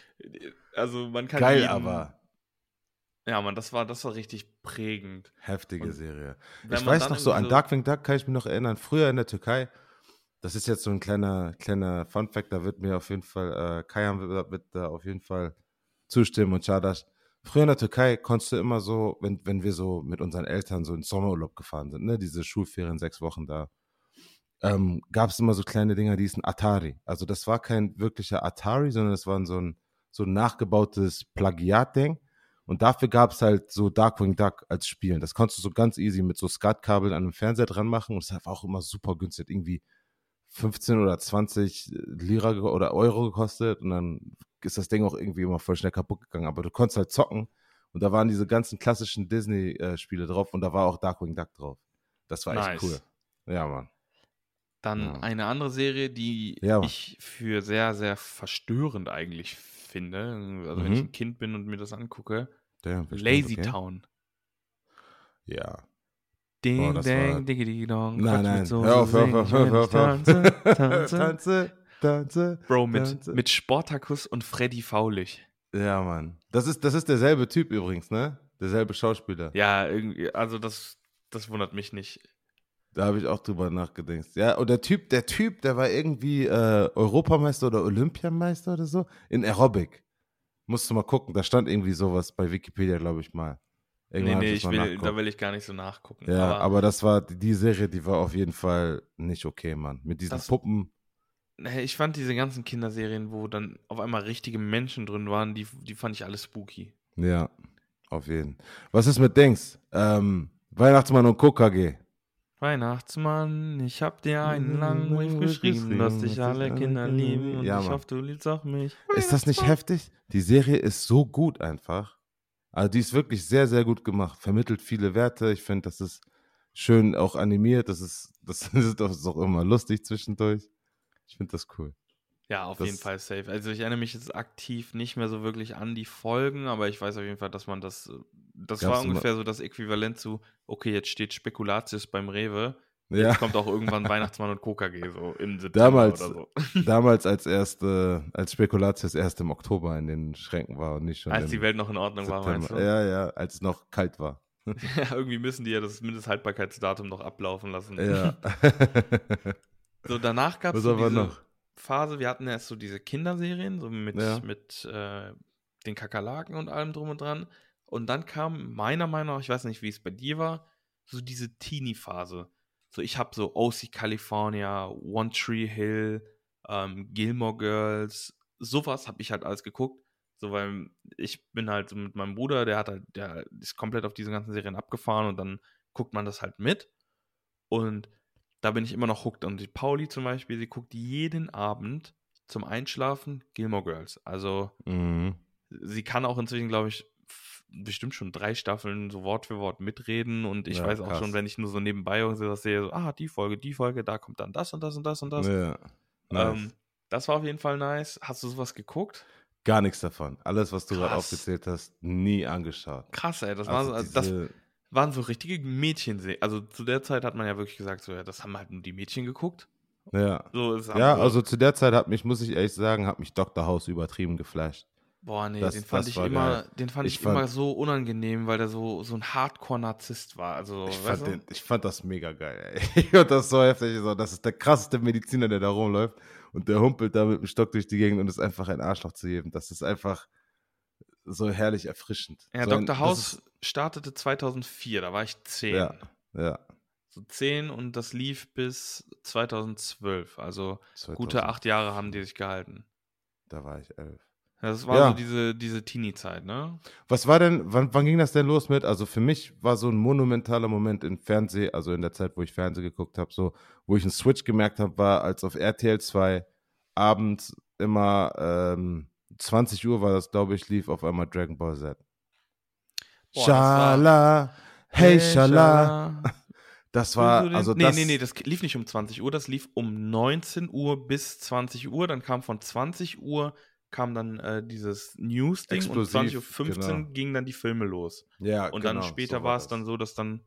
Also man kann Geil, jeden, aber Ja, man, das war, das war richtig prägend. heftige Und Serie. Ich weiß noch so, an Darkwing Duck kann ich mich noch erinnern. Früher in der Türkei, das ist jetzt so ein kleiner, kleiner Fun-Fact, da wird mir auf jeden Fall, äh, Kayan wird, wird da auf jeden Fall zustimmen und Çağdaş. Früher in der Türkei konntest du immer so, wenn, wenn wir so mit unseren Eltern so in Sommerurlaub gefahren sind, ne, diese Schulferien, sechs Wochen da, ähm, gab es immer so kleine Dinger, die hießen Atari. Also das war kein wirklicher Atari, sondern es war so ein, so ein nachgebautes Plagiat-Ding. Und dafür gab es halt so Darkwing Duck als Spielen. Das konntest du so ganz easy mit so SCART-Kabeln an einem Fernseher dran machen und es hat auch immer super günstig. Irgendwie 15 oder 20 Lira oder Euro gekostet und dann ist das Ding auch irgendwie immer voll schnell kaputt gegangen. Aber du konntest halt zocken und da waren diese ganzen klassischen Disney-Spiele drauf und da war auch Darkwing Duck drauf. Das war echt Nice. cool. Ja, Mann. Dann Ja. eine andere Serie, die Ja. ich für sehr, sehr verstörend eigentlich finde. Also wenn ich Mhm. ein Kind bin und mir das angucke. Damn, Lazy okay. Town. Ja. Ding, war- ding, diggity dong. Nein, nein. Soße, Hör auf, hör auf, hör auf, hör. Tanze, *laughs* tanze. tanze, tanze. Bro, mit, Tanze. mit Sportakus und Freddy Faulig. Ja, Mann. Das ist, das ist derselbe Typ übrigens, ne? Derselbe Schauspieler. Ja, irgendwie, also das, das wundert mich nicht. Da habe ich auch drüber nachgedacht. Ja, und der Typ, der Typ, der war irgendwie äh, Europameister oder Olympiameister oder so in Aerobic. Musst du mal gucken, da stand irgendwie sowas bei Wikipedia, glaube ich mal. Nee, Irgendwann nee, das ich will, da will ich gar nicht so nachgucken. Ja, aber, aber, das war, die Serie, die war auf jeden Fall nicht okay, Mann. Mit diesen Das- Puppen. Nee, ich fand diese ganzen Kinderserien, wo dann auf einmal richtige Menschen drin waren, die, die fand ich alle spooky. Ja, auf jeden. Was ist mit Dings? Ähm, Weihnachtsmann und KKG. Weihnachtsmann, ich hab dir einen langen Brief geschrieben, dass dich alle Kinder lieben und Ja, ich hoffe, du liebst auch mich. Ist das nicht heftig? Die Serie ist so gut einfach. Also die ist wirklich sehr, sehr gut gemacht. Vermittelt viele Werte. Ich finde, das ist schön auch animiert. Das ist, das *laughs* ist auch- immer lustig zwischendurch. Ich finde das cool. Ja, auf Das- jeden Fall safe. Also ich erinnere mich jetzt aktiv nicht mehr so wirklich an die Folgen, aber ich weiß auf jeden Fall, dass man das, äh, das war ungefähr so das Äquivalent zu, okay, jetzt steht Spekulatius beim Rewe, Ja, jetzt kommt auch irgendwann Weihnachtsmann und KKG so im September Damals- oder so. *laughs* *laughs* damals als erst, äh, als Spekulatius erst im Oktober in den Schränken war und nicht schon Als die Welt noch in Ordnung war, meinst du? September. Ja, ja, als es noch kalt war. *laughs* Ja, irgendwie müssen die ja das Mindesthaltbarkeitsdatum noch ablaufen lassen. Ja. So, danach gab es so diese noch? Phase, wir hatten erst so diese Kinderserien, so mit, Ja. mit äh, den Kakerlaken und allem drum und dran. Und dann kam meiner Meinung nach, ich weiß nicht, wie es bei dir war, so diese Teenie-Phase. So, ich habe so OC California, One Tree Hill, ähm, Gilmore Girls, sowas habe ich halt alles geguckt. So, weil ich bin halt so mit meinem Bruder, der hat halt, der ist komplett auf diese ganzen Serien abgefahren und dann guckt man das halt mit. Und da bin ich immer noch hooked. Und die Pauli zum Beispiel, sie guckt jeden Abend zum Einschlafen Gilmore Girls. Also mhm. sie kann auch inzwischen, glaube ich, bestimmt schon drei Staffeln so Wort für Wort mitreden. Und ich Ja, weiß auch krass. schon, wenn ich nur so nebenbei und so das sehe, so, ah, die Folge, die Folge, da kommt dann das und das und das und das. Ja. Nice. Ähm, das war auf jeden Fall nice. Hast du sowas geguckt? Gar nichts davon. Alles, was du gerade aufgezählt hast, nie angeschaut. Krass, ey. Das, Also war, so- das diese- waren so richtige Mädchenserien. Also zu der Zeit hat man ja wirklich gesagt, so, ja, das haben halt nur die Mädchen geguckt. ja. So, Ja, so- also zu der Zeit hat mich, muss ich ehrlich sagen, hat mich Dr. House übertrieben geflasht. Boah, nee, Das- den fand ich immer, geil. den fand ich, Ich fand- immer so unangenehm, weil der so, so ein Hardcore-Narzisst war. Also, Ich fand, den, ich fand das mega geil. Ey. *laughs* Ich fand das so heftig. So, das ist der krasseste Mediziner, der da rumläuft. Und der humpelt da mit dem Stock durch die Gegend und ist einfach ein Arschloch zu jedem. Das ist einfach so herrlich erfrischend. ja, so Dr. House ist- startete 2004, da war ich 10. Ja, ja. So 10 und das lief bis 2012. Also gute 2000, acht Jahre haben die sich gehalten. Da war ich elf. Das war Ja. so diese, diese Teenie-Zeit, ne? Was war denn, wann, wann ging das denn los mit? Also für mich war so ein monumentaler Moment im Fernsehen, also in der Zeit, wo ich Fernsehen geguckt habe, so, wo ich einen Switch gemerkt habe, war, als auf RTL 2 abends immer ähm, 20 Uhr war das, glaube ich, lief auf einmal Dragon Ball Z. Boah, Schala, hey Schala. Das war, *laughs* also nee, das, nee, nee, das lief nicht um 20 Uhr, das lief um 19 Uhr bis 20 Uhr. Dann kam von 20 Uhr kam dann äh, dieses News-Ding und Explosiv, 20.15 Uhr genau. gingen dann die Filme los. ja, Und genau, dann später so war es dann so, dass dann,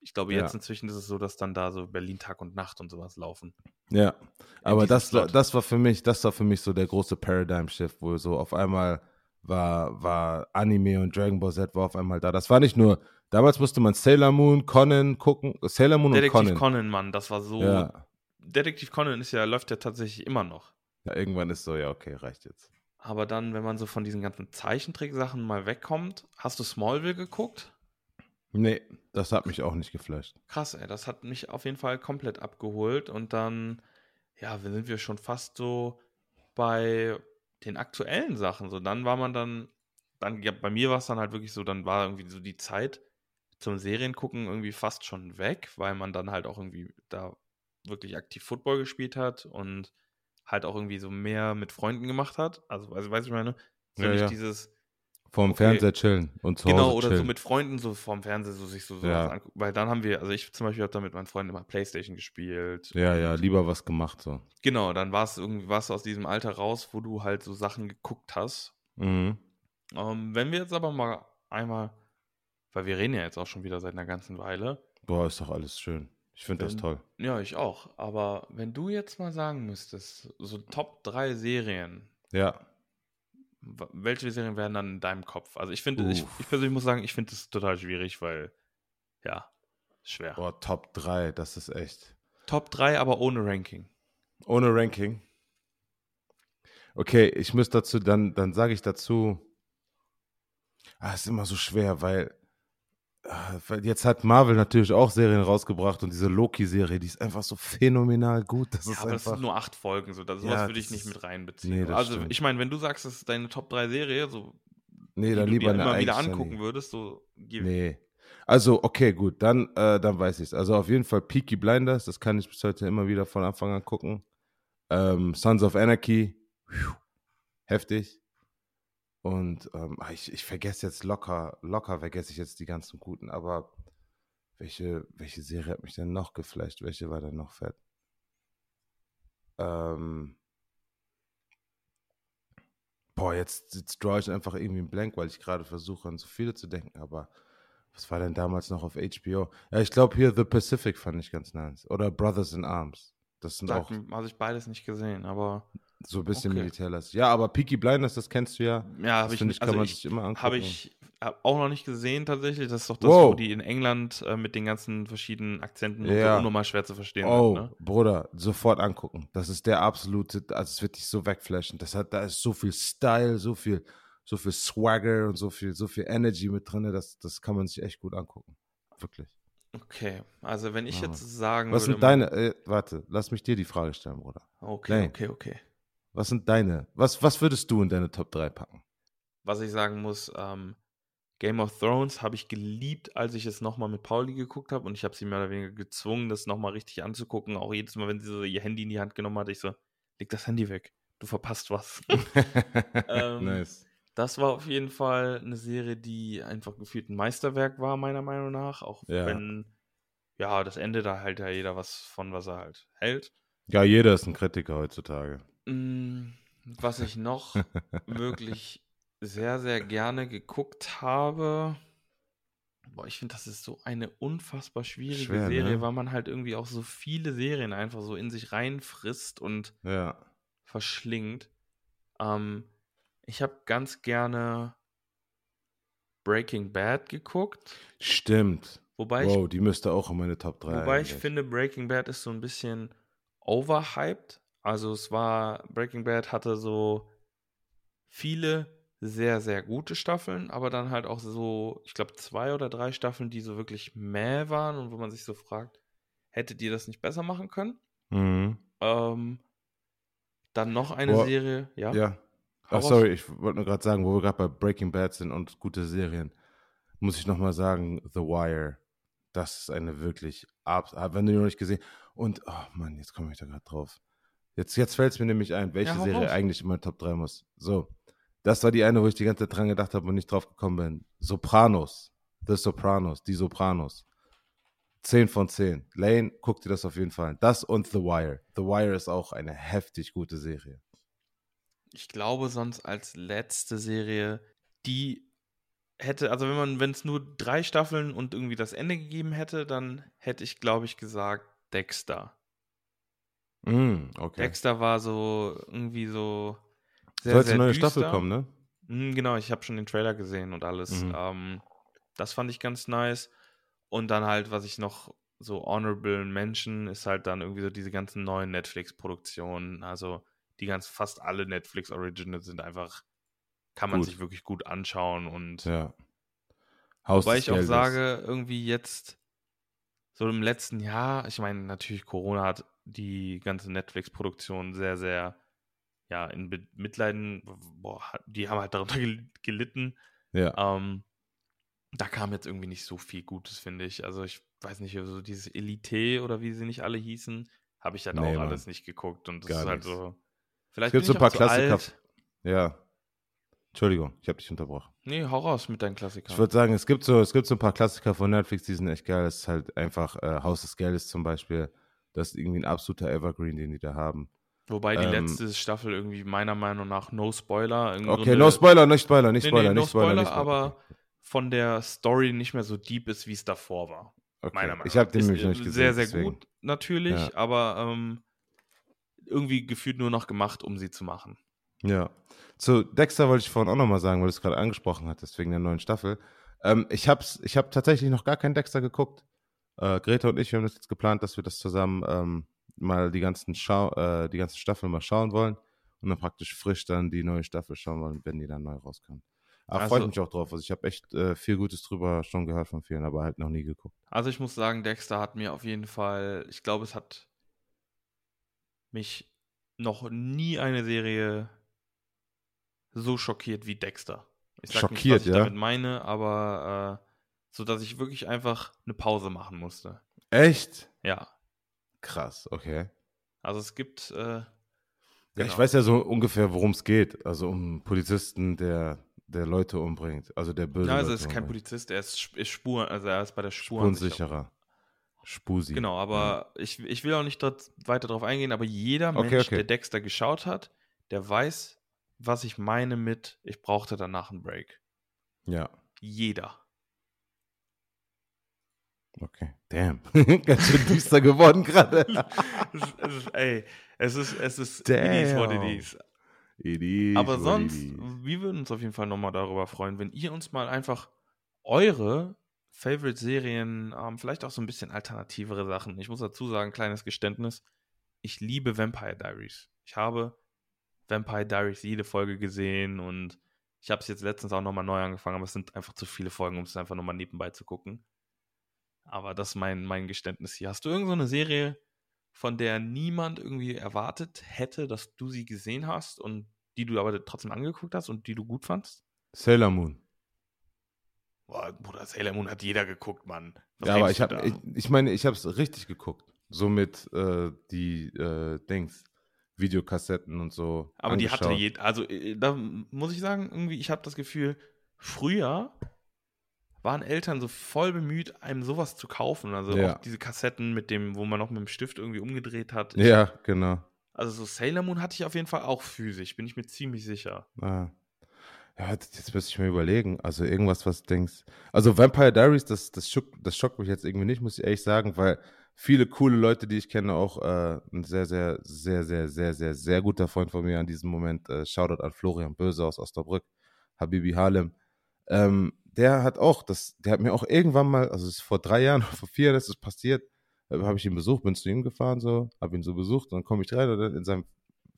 ich glaube, Ja. jetzt inzwischen ist es so, dass dann da so Berlin Tag und Nacht und sowas laufen. Ja, aber das, Slot. das war für mich, das war für mich so der große Paradigm-Shift, wo so auf einmal war, war Anime und Dragon Ball Z war auf einmal da. Das war nicht nur, damals musste man Sailor Moon, Conan gucken, Sailor Moon Detektiv und Conan. Conan, Mann, das war so. Ja. Detektiv Conan ist ja, läuft ja tatsächlich immer noch. Ja, irgendwann ist so, ja, okay, reicht jetzt. Aber dann, wenn man so von diesen ganzen Zeichentricksachen mal wegkommt, hast du Smallville geguckt? Nee, das hat mich auch nicht geflasht. Krass, ey, das hat mich auf jeden Fall komplett abgeholt. Und dann, ja, sind wir schon fast so bei den aktuellen Sachen. So, dann war man dann, dann, ja, bei mir war es dann halt wirklich so, dann war irgendwie so die Zeit zum Seriengucken irgendwie fast schon weg, weil man dann halt auch irgendwie da wirklich aktiv Football gespielt hat und halt auch irgendwie so mehr mit Freunden gemacht hat. Also, also weißt du, ich meine, so Ja, nicht ja. dieses, Vorm Okay. Fernseher chillen und zu Genau, Hause oder chillen. so mit Freunden so vorm Fernseher so sich so sowas Ja. angucken. Weil dann haben wir, also ich zum Beispiel habe da mit meinen Freunden immer Playstation gespielt. ja, ja, lieber was gemacht so. Genau, dann war es irgendwie, du aus diesem Alter raus, wo du halt so Sachen geguckt hast. Mhm. Ähm, wenn wir jetzt aber mal einmal, weil wir reden ja jetzt auch schon wieder seit einer ganzen Weile. Boah, ist doch alles schön. Ich finde das toll. Ja, ich auch. Aber wenn du jetzt mal sagen müsstest, so Top 3 Serien, Ja, welche Serien wären dann in deinem Kopf? Also ich finde, ich, ich persönlich muss sagen, ich finde das total schwierig, weil, ja, schwer. boah, Top 3, das ist echt. Top 3, aber ohne Ranking. Ohne Ranking. Okay, ich muss dazu, dann, dann sage ich dazu, ah, ist immer so schwer, weil jetzt hat Marvel natürlich auch Serien rausgebracht und diese Loki-Serie, die ist einfach so phänomenal gut. Das Ja, ist aber das einfach. sind nur acht Folgen, so das, sowas Ja, würde ich das nicht mit reinbeziehen. Nee, das also stimmt. ich meine, wenn du sagst, das ist deine Top 3 Serie, so nee, die dann du lieber dir immer wieder angucken würdest, so Nee. Also, okay, gut, dann, äh, dann weiß ich es. Also auf jeden Fall Peaky Blinders, das kann ich bis heute immer wieder von Anfang an gucken. Ähm, Sons of Anarchy, heftig. Und ähm, ah, ich, ich vergesse jetzt locker, locker vergesse ich jetzt die ganzen guten, aber welche, welche Serie hat mich denn noch geflasht? Welche war denn noch fett? Ähm, boah, jetzt, jetzt draw ich einfach irgendwie einen Blank, weil ich gerade versuche, an so viele zu denken, aber was war denn damals noch auf HBO? Ja, ich glaube hier The Pacific fand ich ganz nice. Oder Brothers in Arms. Das sind Sag, auch habe ich beides nicht gesehen, aber so ein bisschen okay. militärlastig. Ja, aber Peaky Blinders, das kennst du ja. ja, habe das ich, finde ich, kann also man ich, sich immer angucken. habe ich hab auch noch nicht gesehen tatsächlich. Das ist doch das, Wow. wo die in England äh, mit den ganzen verschiedenen Akzenten Ja. so unnormal schwer zu verstehen Oh, sind. Ne? Bruder, sofort angucken. Das ist der absolute, also es wird dich so wegflashen. Das hat, da ist so viel Style, so viel, so viel Swagger und so viel, so viel Energy mit drin. Das, das kann man sich echt gut angucken. Wirklich. Okay, also wenn ich Ja, jetzt sagen Was würde. sind deine, äh, warte, lass mich dir die Frage stellen, Bruder. Okay, Nein. okay, okay. Was sind deine, was, was würdest du in deine Top 3 packen? Was ich sagen muss, ähm, Game of Thrones habe ich geliebt, als ich es nochmal mit Pauli geguckt habe und ich habe sie mehr oder weniger gezwungen, das nochmal richtig anzugucken. Auch jedes Mal, wenn sie so ihr Handy in die Hand genommen hat, ich so, leg das Handy weg, du verpasst was. *laughs* Ähm, nice. Das war auf jeden Fall eine Serie, die einfach gefühlt ein Meisterwerk war, meiner Meinung nach. Auch Ja. wenn, ja, das Ende, da hält ja jeder was von, was er halt hält. Ja, jeder ist ein Kritiker heutzutage. Mm, Was ich noch *laughs* wirklich sehr, sehr gerne geguckt habe. Boah, ich finde, das ist so eine unfassbar schwierige Schwer, Serie, ne? weil man halt irgendwie auch so viele Serien einfach so in sich reinfrisst und Ja. verschlingt. Ähm, ich habe ganz gerne Breaking Bad geguckt, Stimmt. wobei Wow, die müsste auch in meine Top 3. ich, wobei ich eigentlich. finde, Breaking Bad ist so ein bisschen overhyped. Also es war, Breaking Bad hatte so viele sehr, sehr gute Staffeln, aber dann halt auch so, ich glaube, zwei oder drei Staffeln, die so wirklich mäh waren und wo man sich so fragt, hättet ihr das nicht besser machen können? Mhm. Ähm, dann noch eine Boah, Serie, ja. Ja. Ach, sorry, ich wollte nur gerade sagen, wo wir gerade bei Breaking Bad sind und gute Serien, muss ich nochmal sagen, The Wire. Das ist eine wirklich, ah, wenn du die noch nicht gesehen Und, oh Mann, jetzt komme ich da gerade drauf. Jetzt, jetzt fällt es mir nämlich ein, welche Ja, Serie raus. eigentlich in meine Top 3 muss. So, das war die eine, wo ich die ganze Zeit dran gedacht habe und nicht drauf gekommen bin. Sopranos. The Sopranos, die Sopranos. 10 von 10. Lane, guck dir das auf jeden Fall an. Das und The Wire. The Wire ist auch eine heftig gute Serie. Ich glaube sonst als letzte Serie, die hätte, also wenn man, wenn es nur drei Staffeln und irgendwie das Ende gegeben hätte, dann hätte ich, glaube ich, gesagt Dexter. Mm, okay. Dexter war so irgendwie so sehr, Soll jetzt eine neue düster. Staffel kommen, ne? Mhm, genau, ich habe schon den Trailer gesehen und alles. Mhm. Ähm, das fand ich ganz nice. Und dann halt, was ich noch so honorable Mention ist halt dann irgendwie so diese ganzen neuen Netflix-Produktionen. Also die ganz fast alle Netflix-Originals sind einfach, kann man Gut. sich wirklich gut anschauen. Und Ja. Haus wobei ich auch Geldes. sage, irgendwie jetzt so im letzten Jahr, ich meine, natürlich Corona hat die ganze Netflix-Produktion sehr, sehr ja, in Be- Mitleiden, boah, die haben halt darunter gel- gelitten. Ja. Ähm, da kam jetzt irgendwie nicht so viel Gutes, finde ich. Also ich weiß nicht, so dieses Elite oder wie sie nicht alle hießen, habe ich halt Nee, auch Mann. alles nicht geguckt. Und das Gar ist halt nix. so. Vielleicht gibt bin so ein paar Klassiker. Ja. Entschuldigung, ich habe dich unterbrochen. Nee, hau raus mit deinen Klassikern. Ich würde sagen, es gibt, so, es gibt so ein paar Klassiker von Netflix, die sind echt geil. Das ist halt einfach äh, Haus des Geldes zum Beispiel. Das ist irgendwie ein absoluter Evergreen, den die da haben. Wobei die ähm, letzte Staffel irgendwie meiner Meinung nach No Spoiler. so Okay, eine- no Spoiler, nicht Spoiler, nicht Nee, Spoiler, nee, no nicht Spoiler, Spoiler, nicht Spoiler. aber von der Story nicht mehr so deep ist, wie es davor war. okay. Meiner Meinung Ich habe nach. den Ist, nämlich noch nicht gesehen. Sehr, sehr deswegen. gut, natürlich, Ja. aber ähm, irgendwie gefühlt nur noch gemacht, um sie zu machen. Ja. Zu Dexter wollte ich vorhin auch nochmal sagen, weil du es gerade angesprochen hattest, wegen der neuen Staffel. Ähm, ich habe ich hab tatsächlich noch gar keinen Dexter geguckt. Äh, Greta und ich, wir haben das jetzt geplant, dass wir das zusammen ähm, mal die ganzen, Schau äh, die ganzen Staffeln mal schauen wollen und dann praktisch frisch dann die neue Staffel schauen wollen, wenn die dann neu rauskommt. Aber Also- freut mich auch drauf. Also ich habe echt äh, viel Gutes drüber schon gehört von vielen, aber halt noch nie geguckt. Also ich muss sagen, Dexter hat mir auf jeden Fall, ich glaube, es hat mich noch nie eine Serie so schockiert wie Dexter. Ich sag nicht, Schockiert, was ich ja? damit meine, aber äh, sodass ich wirklich einfach eine Pause machen musste. Echt? Ja. Krass, okay. Also es gibt. Äh, Ja, genau. ich weiß ja so ungefähr, worum es geht. Also um Polizisten, der, der Leute umbringt. Also der böse Ja, also es ist kein. Polizist, er ist, ist Spur, also er ist bei der Spurensicherung. Spurensicherer. Spusi. Genau, aber ich, ich will auch nicht dort weiter drauf eingehen, aber jeder Okay, Mensch, okay. der Dexter geschaut hat, der weiß, was ich meine mit, ich brauchte danach einen Break. Ja, Jeder. okay. Damn. *laughs* Ganz schön düster geworden gerade. *laughs* es, ist, es ist, ey, es ist, es ist, it is what it Damn. is. It is Aber sonst, is. wir würden uns auf jeden Fall nochmal darüber freuen, wenn ihr uns mal einfach eure Favorite-Serien, ähm, vielleicht auch so ein bisschen alternativere Sachen. Ich muss dazu sagen, kleines Geständnis, ich liebe Vampire Diaries. Ich habe Vampire Diaries jede Folge gesehen und ich habe es jetzt letztens auch nochmal neu angefangen, aber es sind einfach zu viele Folgen, um es einfach nochmal nebenbei zu gucken. Aber das ist mein, mein Geständnis hier. Hast du irgendeine so eine Serie, von der niemand irgendwie erwartet hätte, dass du sie gesehen hast und die du aber trotzdem angeguckt hast und die du gut fandst? Sailor Moon. Boah, Bruder, Sailor Moon hat jeder geguckt, Mann. Was ja, aber ich da? ich, ich meine, ich habe es richtig geguckt. So mit äh, die äh, Dings, Videokassetten und so. aber die hatte angeschaut. jeder, also äh, da muss ich sagen, irgendwie, ich habe das Gefühl, früher waren Eltern so voll bemüht, einem sowas zu kaufen. Also Ja. auch diese Kassetten mit dem, wo man noch mit dem Stift irgendwie umgedreht hat. Ja, genau. Also so Sailor Moon hatte ich auf jeden Fall auch physisch, bin ich mir ziemlich sicher. Ah. Ja, jetzt jetzt müsste ich mir überlegen. Also irgendwas, was du denkst. Also Vampire Diaries, das, das, schock, das schockt mich jetzt irgendwie nicht, muss ich ehrlich sagen, weil viele coole Leute, die ich kenne, auch äh, ein sehr, sehr, sehr, sehr, sehr, sehr, sehr guter Freund von mir an diesem Moment, äh, Shoutout an Florian Böse aus Osterbrück, Habibi Harlem. Ähm, der hat auch, das, der hat mir auch irgendwann mal, also es ist vor drei Jahren, *laughs* vor vier Jahren ist es passiert, äh, habe ich ihn besucht, bin zu ihm gefahren, so, habe ihn so besucht, dann komme ich rein und dann in seinem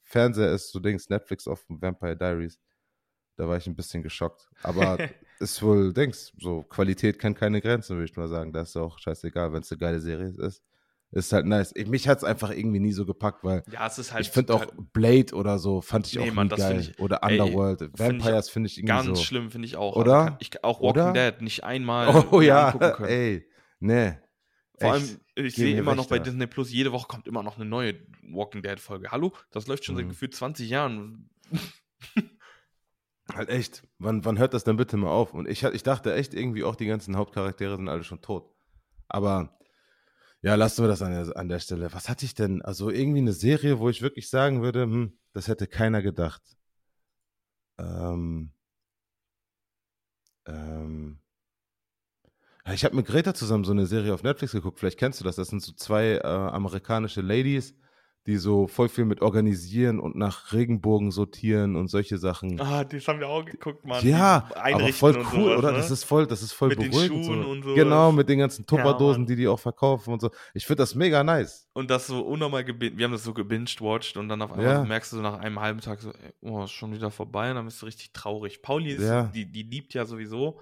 Fernseher ist so Dings, Netflix auf Vampire Diaries. Da war ich ein bisschen geschockt. Aber *laughs* ist wohl, denkst, so Qualität kennt keine Grenzen, würde ich mal sagen. Das ist auch scheißegal, wenn es eine geile Serie ist. Ist halt nice. Ich, mich hat es einfach irgendwie nie so gepackt, weil Ja, es ist halt ich finde auch halt Blade oder so, fand ich Nee, auch Mann, geil. find ich- oder ey, Underworld. find ich Vampires finde ich irgendwie ganz so. schlimm, finde ich auch. Oder? Also kann ich, auch Walking Oder? Dead nicht einmal *laughs* Oh ja, angucken können. ey. Nee. Vor Echt. allem, ich sehe immer noch bei da. Disney Plus, jede Woche kommt immer noch eine neue Walking Dead Folge. Hallo? Das läuft schon seit Mhm. gefühlt 20 Jahren. *laughs* Halt echt. Wann, wann hört das denn bitte mal auf? Und ich, ich dachte echt irgendwie auch, die ganzen Hauptcharaktere sind alle schon tot. Aber ja, lassen wir das an der, an der Stelle. Was hatte ich denn? Also irgendwie eine Serie, wo ich wirklich sagen würde, hm, das hätte keiner gedacht. Ähm, ähm, ich habe mit Greta zusammen so eine Serie auf Netflix geguckt. Vielleicht kennst du das. Das sind so zwei äh, amerikanische Ladies, die so voll viel mit organisieren und nach Regenbogen sortieren und solche Sachen. Ah, das haben wir auch geguckt, Mann. Ja, aber voll cool, sowas, oder? Ne? Das ist voll, das ist voll Mit den beruhigend. Schuhen so. und sowas. Genau, mit den ganzen Tupperdosen, Mann. die die auch verkaufen und so. Ich finde das mega nice. Und das so unnormal gebinged. Wir haben das so gebinged-watched und dann auf einmal Ja. so merkst du so nach einem halben Tag so, ey, oh, ist schon wieder vorbei und dann bist du richtig traurig. Pauli ist, Ja. die, die liebt ja sowieso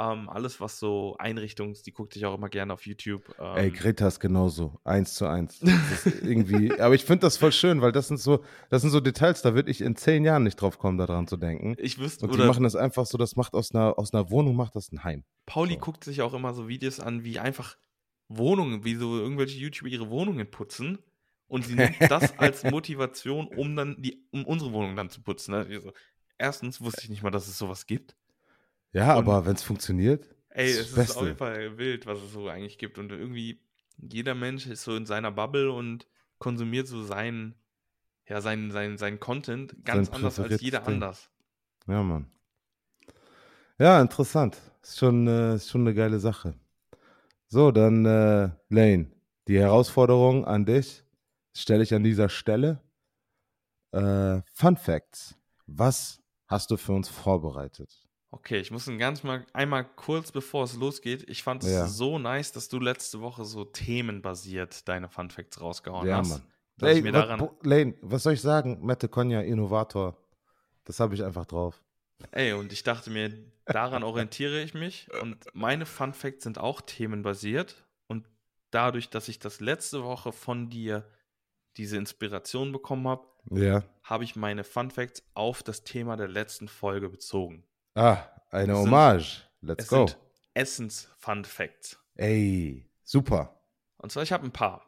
ähm, alles, was so Einrichtungs, die guckt sich auch immer gerne auf YouTube. Ähm, Ey, Greta ist genauso. Eins zu eins. *laughs* Irgendwie, aber ich finde das voll schön, weil das sind so, das sind so Details, da würde ich in zehn Jahren nicht drauf kommen, daran zu denken. ich wüsste, Und die oder machen das einfach so, das macht aus einer, aus einer Wohnung, macht das ein Heim. Pauli so. guckt sich auch immer so Videos an, wie einfach Wohnungen, wie so irgendwelche YouTuber ihre Wohnungen putzen. Und sie nimmt das als *laughs* Motivation, um dann die, um unsere Wohnung dann zu putzen. Ne? Erstens wusste ich nicht mal, dass es sowas gibt. Ja, Und- aber wenn es funktioniert, Ey, Das es ist ist auf jeden Fall wild, was es so eigentlich gibt. Und irgendwie, jeder Mensch ist so in seiner Bubble und konsumiert so seinen, ja, seinen, seinen, seinen Content ganz Sein anders als jeder Ding. anders. Ja, Mann. Ja, interessant. Ist schon, äh, ist schon eine geile Sache. So, dann, äh, Lane, die Herausforderung an dich stelle ich an dieser Stelle. Äh, Fun Facts. Was hast du für uns vorbereitet? Okay, ich muss ein ganz mal einmal kurz bevor es losgeht. Ich fand es Ja. so nice, dass du letzte Woche so themenbasiert deine Fun Facts rausgehauen ja, hast. Mann. Dass ich mir wa- daran, Bo- Lane, was soll ich sagen? Mette Konya, Innovator. Das habe ich einfach drauf. ey, und ich dachte mir, daran orientiere ich mich. Und meine Fun Facts sind auch themenbasiert. Und dadurch, dass ich das letzte Woche von dir diese Inspiration bekommen habe, Ja. habe ich meine Fun Facts auf das Thema der letzten Folge bezogen. Ah, eine Es sind- Hommage. Let's es go. sind Essens-Fun-Facts. Ey, super. Und zwar, ich habe ein paar.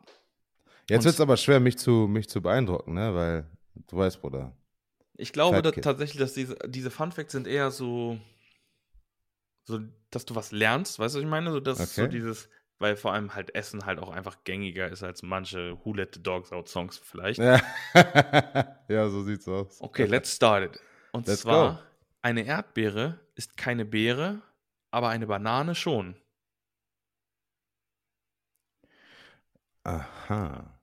Jetzt wird es aber schwer, mich zu, mich zu beeindrucken, ne? Weil du weißt, Bruder. Ich glaube dass tatsächlich, dass diese, diese Fun-Facts sind eher so, so, dass du was lernst, weißt du, was ich meine? So, dass so Okay. dieses, weil vor allem halt Essen halt auch einfach gängiger ist als manche Who Let the Dogs Out Songs vielleicht. Ja, *laughs* ja so sieht's aus. Okay, let's start it. Und Let's zwar, go. Eine Erdbeere ist keine Beere, aber eine Banane schon. Aha.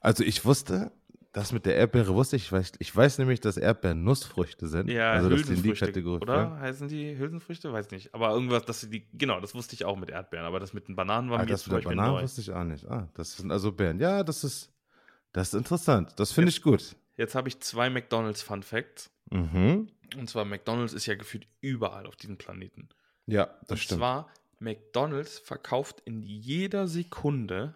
Also ich wusste, das mit der Erdbeere wusste ich, ich weiß, ich weiß nämlich, dass Erdbeeren Nussfrüchte sind. Ja, also dass die in die Hülsenfrüchte, Kategorie oder? fallen. Heißen die Hülsenfrüchte? Weiß nicht. Aber irgendwas, dass sie die, genau, das wusste ich auch mit Erdbeeren, aber das mit den Bananen war Ah, mir das zum mit der Beispiel Banane neu. wusste ich auch nicht. Ah, das sind also Beeren. Ja, das ist, das ist interessant. Das finde ich gut. Jetzt habe ich zwei McDonalds Fun Facts. Mhm. Und zwar, McDonalds ist ja gefühlt überall auf diesem Planeten. Ja, das Und stimmt. zwar, McDonalds verkauft in jeder Sekunde,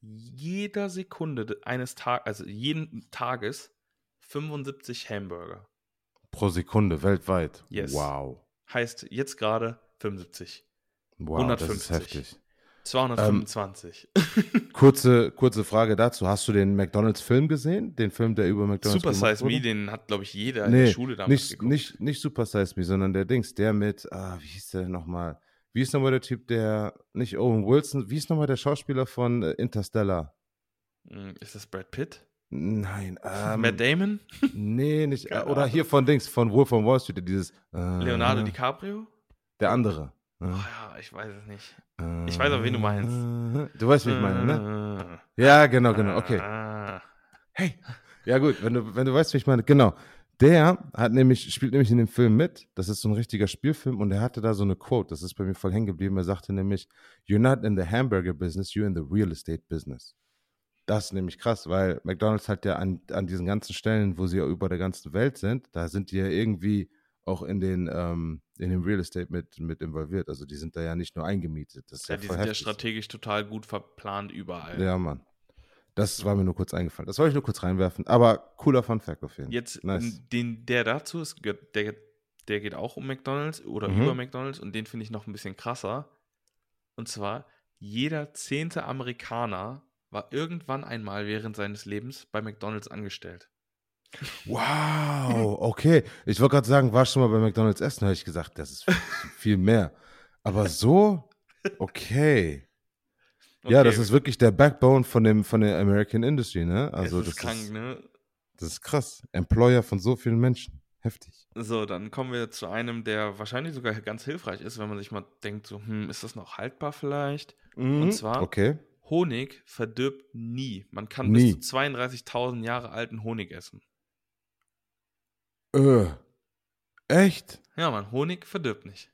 jeder Sekunde eines Tages, also jeden Tages, 75 Hamburger. Pro Sekunde weltweit. Yes. Wow. Heißt jetzt gerade 75. Wow, das 150. ist heftig. 225. Kurze, kurze Frage dazu. Hast du den McDonalds-Film gesehen? Den Film, der über McDonalds Super Size wurde? Me, den hat, glaube ich, jeder in Nee, der Schule damals nicht, geguckt. nicht, nicht Super Size Me, sondern der Dings, der mit, ah, wie hieß der denn nochmal? Wie ist nochmal der Typ, der, nicht Owen Wilson, wie ist nochmal der Schauspieler von äh, Interstellar? Hm, Ist das Brad Pitt? Nein, ähm, Matt Damon? nee, nicht, äh, oder hier von Dings, von Wolf of Wall Street, dieses, äh, Leonardo DiCaprio? Der andere. Oh, Äh, ja, ich weiß es nicht. Ich weiß auch, wen du meinst. äh, Du weißt, wie ich meine, ne? ne? Ja, genau, genau, okay. Ah. Hey. Ja, gut, wenn du, wenn du weißt, wie ich meine. Genau. Der hat nämlich, spielt nämlich in dem Film mit. Das ist so ein richtiger Spielfilm und er hatte da so eine Quote. Das ist bei mir voll hängen geblieben. Er sagte nämlich, You're not in the hamburger business, you're in the real estate business. Das ist nämlich krass, weil McDonalds hat ja an, an diesen ganzen Stellen, wo sie ja über der ganzen Welt sind, da sind die ja irgendwie auch in den, ähm, in dem Real Estate mit, mit involviert. Also die sind da ja nicht nur eingemietet. Das ist ja, Ja, die sind ja heftig. strategisch total gut verplant überall. Ja, Mann. Das war mir nur kurz eingefallen. Das wollte ich nur kurz reinwerfen. Aber cooler Fun Fact auf jeden Fall. Jetzt, Nice. den, der dazu ist, der, der geht auch um McDonalds oder Mhm. über McDonalds und den finde ich noch ein bisschen krasser. Und zwar, jeder zehnte Amerikaner war irgendwann einmal während seines Lebens bei McDonalds angestellt. Wow, okay. Ich wollte gerade sagen, war schon mal bei McDonalds essen, habe ich gesagt, das ist viel mehr. Aber so, okay. Ja, das Okay, ist wirklich der Backbone von dem von der American Industry, ne? Also es ist das krank, ist ne? das ist krass. Employer von so vielen Menschen. Heftig. So, dann kommen wir zu einem, der wahrscheinlich sogar ganz hilfreich ist, wenn man sich mal denkt, so, hm, ist das noch haltbar vielleicht? Und zwar- Mhm. okay. Honig verdirbt nie. Man kann Nie. bis zu 32.000 Jahre alten Honig essen. Äh. Echt? Ja, man, Honig verdirbt nicht.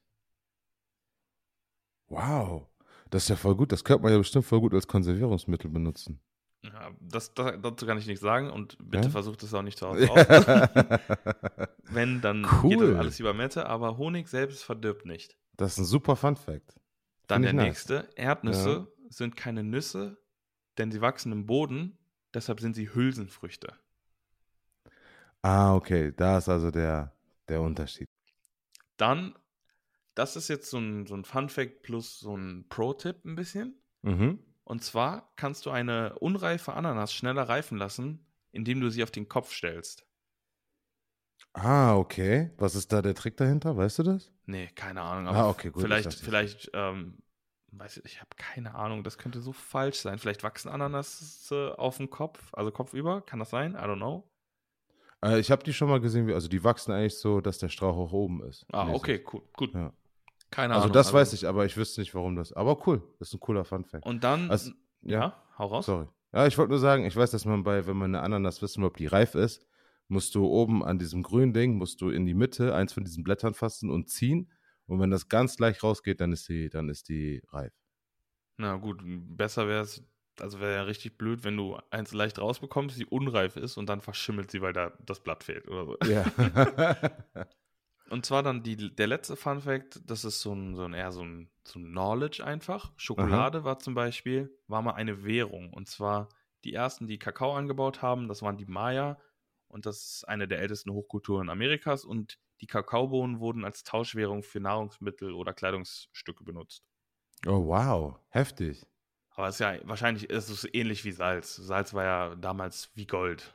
Wow. Das ist ja voll gut. Das könnte man ja bestimmt voll gut als Konservierungsmittel benutzen. Ja, das, das, dazu kann ich nichts sagen und bitte Ja? versucht es auch nicht zu *laughs* Hause aus. Wenn, dann geht Cool. das alles über Mette, aber Honig selbst verdirbt nicht. Das ist ein super Fun Fact. Dann der nice. nächste. Erdnüsse sind keine Nüsse, denn sie wachsen im Boden, deshalb sind sie Hülsenfrüchte. Ah, okay. Da ist also der, der Unterschied. Dann, das ist jetzt so ein, so ein Fun-Fact plus so ein Pro-Tipp ein bisschen. Mhm. Und zwar kannst du eine unreife Ananas schneller reifen lassen, indem du sie auf den Kopf stellst. Ah, okay. Was ist da der Trick dahinter? Weißt du das? Nee, keine Ahnung. Ah, okay, gut, ich Vielleicht, vielleicht, ähm, weiß ich, ich habe keine Ahnung, das könnte so falsch sein. Vielleicht wachsen Ananas auf dem Kopf, also kopfüber, kann das sein? I don't know. Äh, ich habe die schon mal gesehen, wie, also die wachsen eigentlich so, dass der Strauch auch oben ist. Ah, Mäßig. okay, cool, gut. Ja. Keine Also Ahnung. das weiß ich, aber ich wüsste nicht, warum das. Aber cool, das ist ein cooler Fun Fact. Und dann, Also, ja, ja. hau raus. Sorry. Ja, ich wollte nur sagen, ich weiß, dass man bei, wenn man eine Ananas wissen will, ob die reif ist, musst du oben an diesem grünen Ding, musst du in die Mitte eins von diesen Blättern fassen und ziehen. Und wenn das ganz leicht rausgeht, dann ist die, dann ist die reif. Na gut, besser wäre es, also wäre ja richtig blöd, wenn du eins leicht rausbekommst, die unreif ist und dann verschimmelt sie, weil da das Blatt fehlt oder so. Ja. *laughs* Und zwar dann die, der letzte Fun Fact, das ist so ein, so ein eher so ein, so ein Knowledge einfach. Schokolade war zum Beispiel, war mal eine Währung. Und zwar die ersten, die Kakao angebaut haben, das waren die Maya. Und das ist eine der ältesten Hochkulturen Amerikas. Und die Kakaobohnen wurden als Tauschwährung für Nahrungsmittel oder Kleidungsstücke benutzt. Oh, wow. Heftig. Aber es ist ja wahrscheinlich ist es ähnlich wie Salz. Salz war ja damals wie Gold.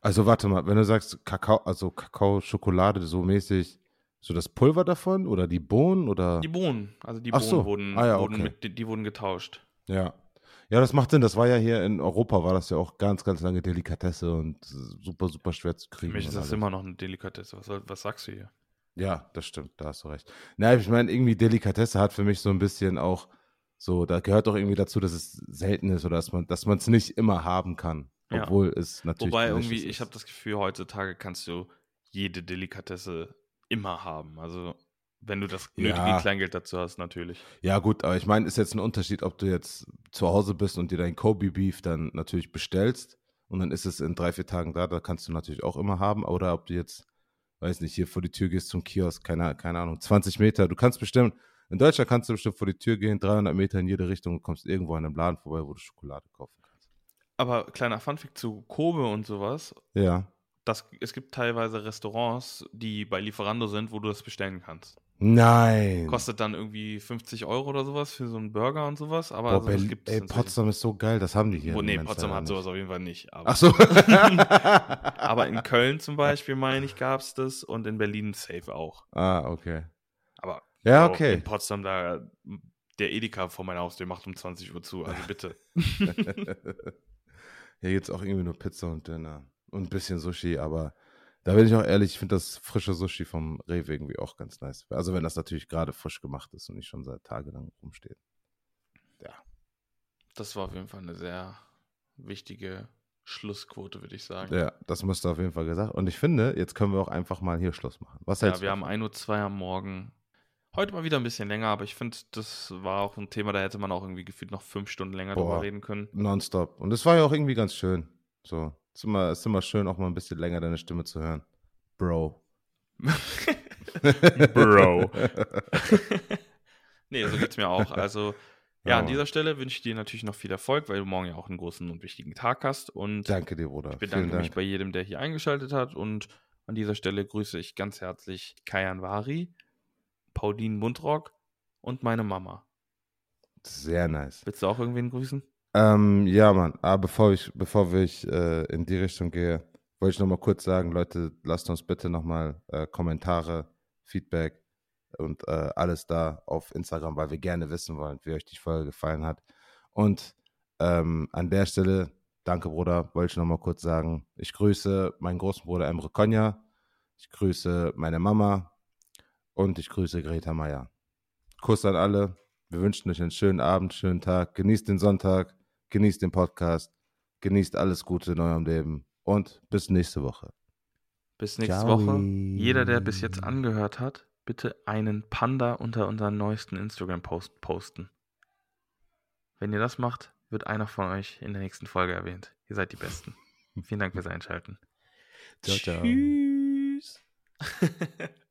Also warte mal, wenn du sagst Kakao, also Kakao, Schokolade so mäßig, so das Pulver davon oder die Bohnen oder? Die Bohnen, also die Ach Bohnen so. wurden, Ah ja, wurden okay. mit, die, die wurden getauscht. Ja. Ja, das macht Sinn. Das war ja hier in Europa, war das ja auch ganz, ganz lange Delikatesse und super, super schwer zu Für kriegen. mich ist das alles. immer noch eine Delikatesse. Was, was sagst du hier? Ja, das stimmt, da hast du recht. Na, ich meine, irgendwie Delikatesse hat für mich so ein bisschen auch so, da gehört doch irgendwie dazu, dass es selten ist oder dass man, dass man es nicht immer haben kann. Ja. Obwohl es natürlich. Wobei irgendwie, ich ist. habe das Gefühl, heutzutage kannst du jede Delikatesse immer haben. Also wenn du das nötige Ja. Kleingeld dazu hast, natürlich. Ja, gut, aber ich meine, ist jetzt ein Unterschied, ob du jetzt zu Hause bist und dir dein Kobe Beef dann natürlich bestellst und dann ist es in drei, vier Tagen da, da kannst du natürlich auch immer haben. Oder ob du jetzt, weiß nicht, hier vor die Tür gehst zum Kiosk, keine, keine Ahnung, 20 Meter. Du kannst bestimmt, in Deutschland kannst du bestimmt vor die Tür gehen, 300 Meter in jede Richtung und kommst irgendwo an einem Laden vorbei, wo du Schokolade kaufen kannst. Aber kleiner Funfact zu Kobe und sowas. Ja. Das, es gibt teilweise Restaurants, die bei Lieferando sind, wo du das bestellen kannst. Nein. Kostet dann irgendwie 50 Euro oder sowas für so einen Burger und sowas. Aber Boah, also, das gibt ey. Potsdam ist so geil, das haben die hier. Wo, in nee, Potsdam hat sowas auf jeden Fall nicht. Aber, Ach so. *laughs* aber in Köln zum Beispiel, meine ich, gab es das und in Berlin safe auch. ah, okay. Ja, okay. in Potsdam, da der Edeka vor meiner Haustür macht um 20 Uhr zu. Also bitte. *laughs* Hier gibt es auch irgendwie nur Pizza und Döner. Und ein bisschen Sushi, aber da bin ich auch ehrlich, ich finde das frische Sushi vom Rewe irgendwie auch ganz nice. Also wenn das natürlich gerade frisch gemacht ist und nicht schon seit tagelang rumsteht. Das war auf jeden Fall eine sehr wichtige Schlussquote, würde ich sagen. Ja, das müsste auf jeden Fall gesagt. Und ich finde, jetzt können wir auch einfach mal hier Schluss machen. Was Ja, hältst wir du haben 1.02 Uhr am Morgen. Heute mal wieder ein bisschen länger, aber ich finde, das war auch ein Thema, da hätte man auch irgendwie gefühlt noch fünf Stunden länger Boah. drüber reden können. Nonstop. Und es war ja auch irgendwie ganz schön. So, ist immer, ist immer schön, auch mal ein bisschen länger deine Stimme zu hören. Bro. *laughs* Bro. *laughs* nee, so geht's mir auch. Also, *laughs* ja, an dieser Stelle wünsche ich dir natürlich noch viel Erfolg, weil du morgen ja auch einen großen und wichtigen Tag hast. Und Danke dir, Bruder. ich bedanke Vielen mich Dank. bei jedem, der hier eingeschaltet hat. Und an dieser Stelle grüße ich ganz herzlich Kajan Wari, Pauline Mundrock und meine Mama. Sehr nice. Willst du auch irgendwen grüßen? Ähm, ja, Mann. Aber bevor ich, bevor ich äh, in die Richtung gehe, wollte ich noch mal kurz sagen, Leute, lasst uns bitte noch mal äh, Kommentare, Feedback und äh, alles da auf Instagram, weil wir gerne wissen wollen, wie euch die Folge gefallen hat. Und ähm, an der Stelle, danke, Bruder, wollte ich noch mal kurz sagen, ich grüße meinen großen Bruder Emre Konya, ich grüße meine Mama und ich grüße Greta Meier. Kuss an alle. Wir wünschen euch einen schönen Abend, schönen Tag. Genießt den Sonntag, genießt den Podcast, genießt alles Gute in eurem Leben und bis nächste Woche. Bis nächste Ciao. Woche. Jeder, der bis jetzt angehört hat, bitte einen Panda unter unseren neuesten Instagram-Post posten. Wenn ihr das macht, wird einer von euch in der nächsten Folge erwähnt. Ihr seid die Besten. *laughs* Vielen Dank fürs Einschalten. Ciao, ciao. Tschüss. *laughs*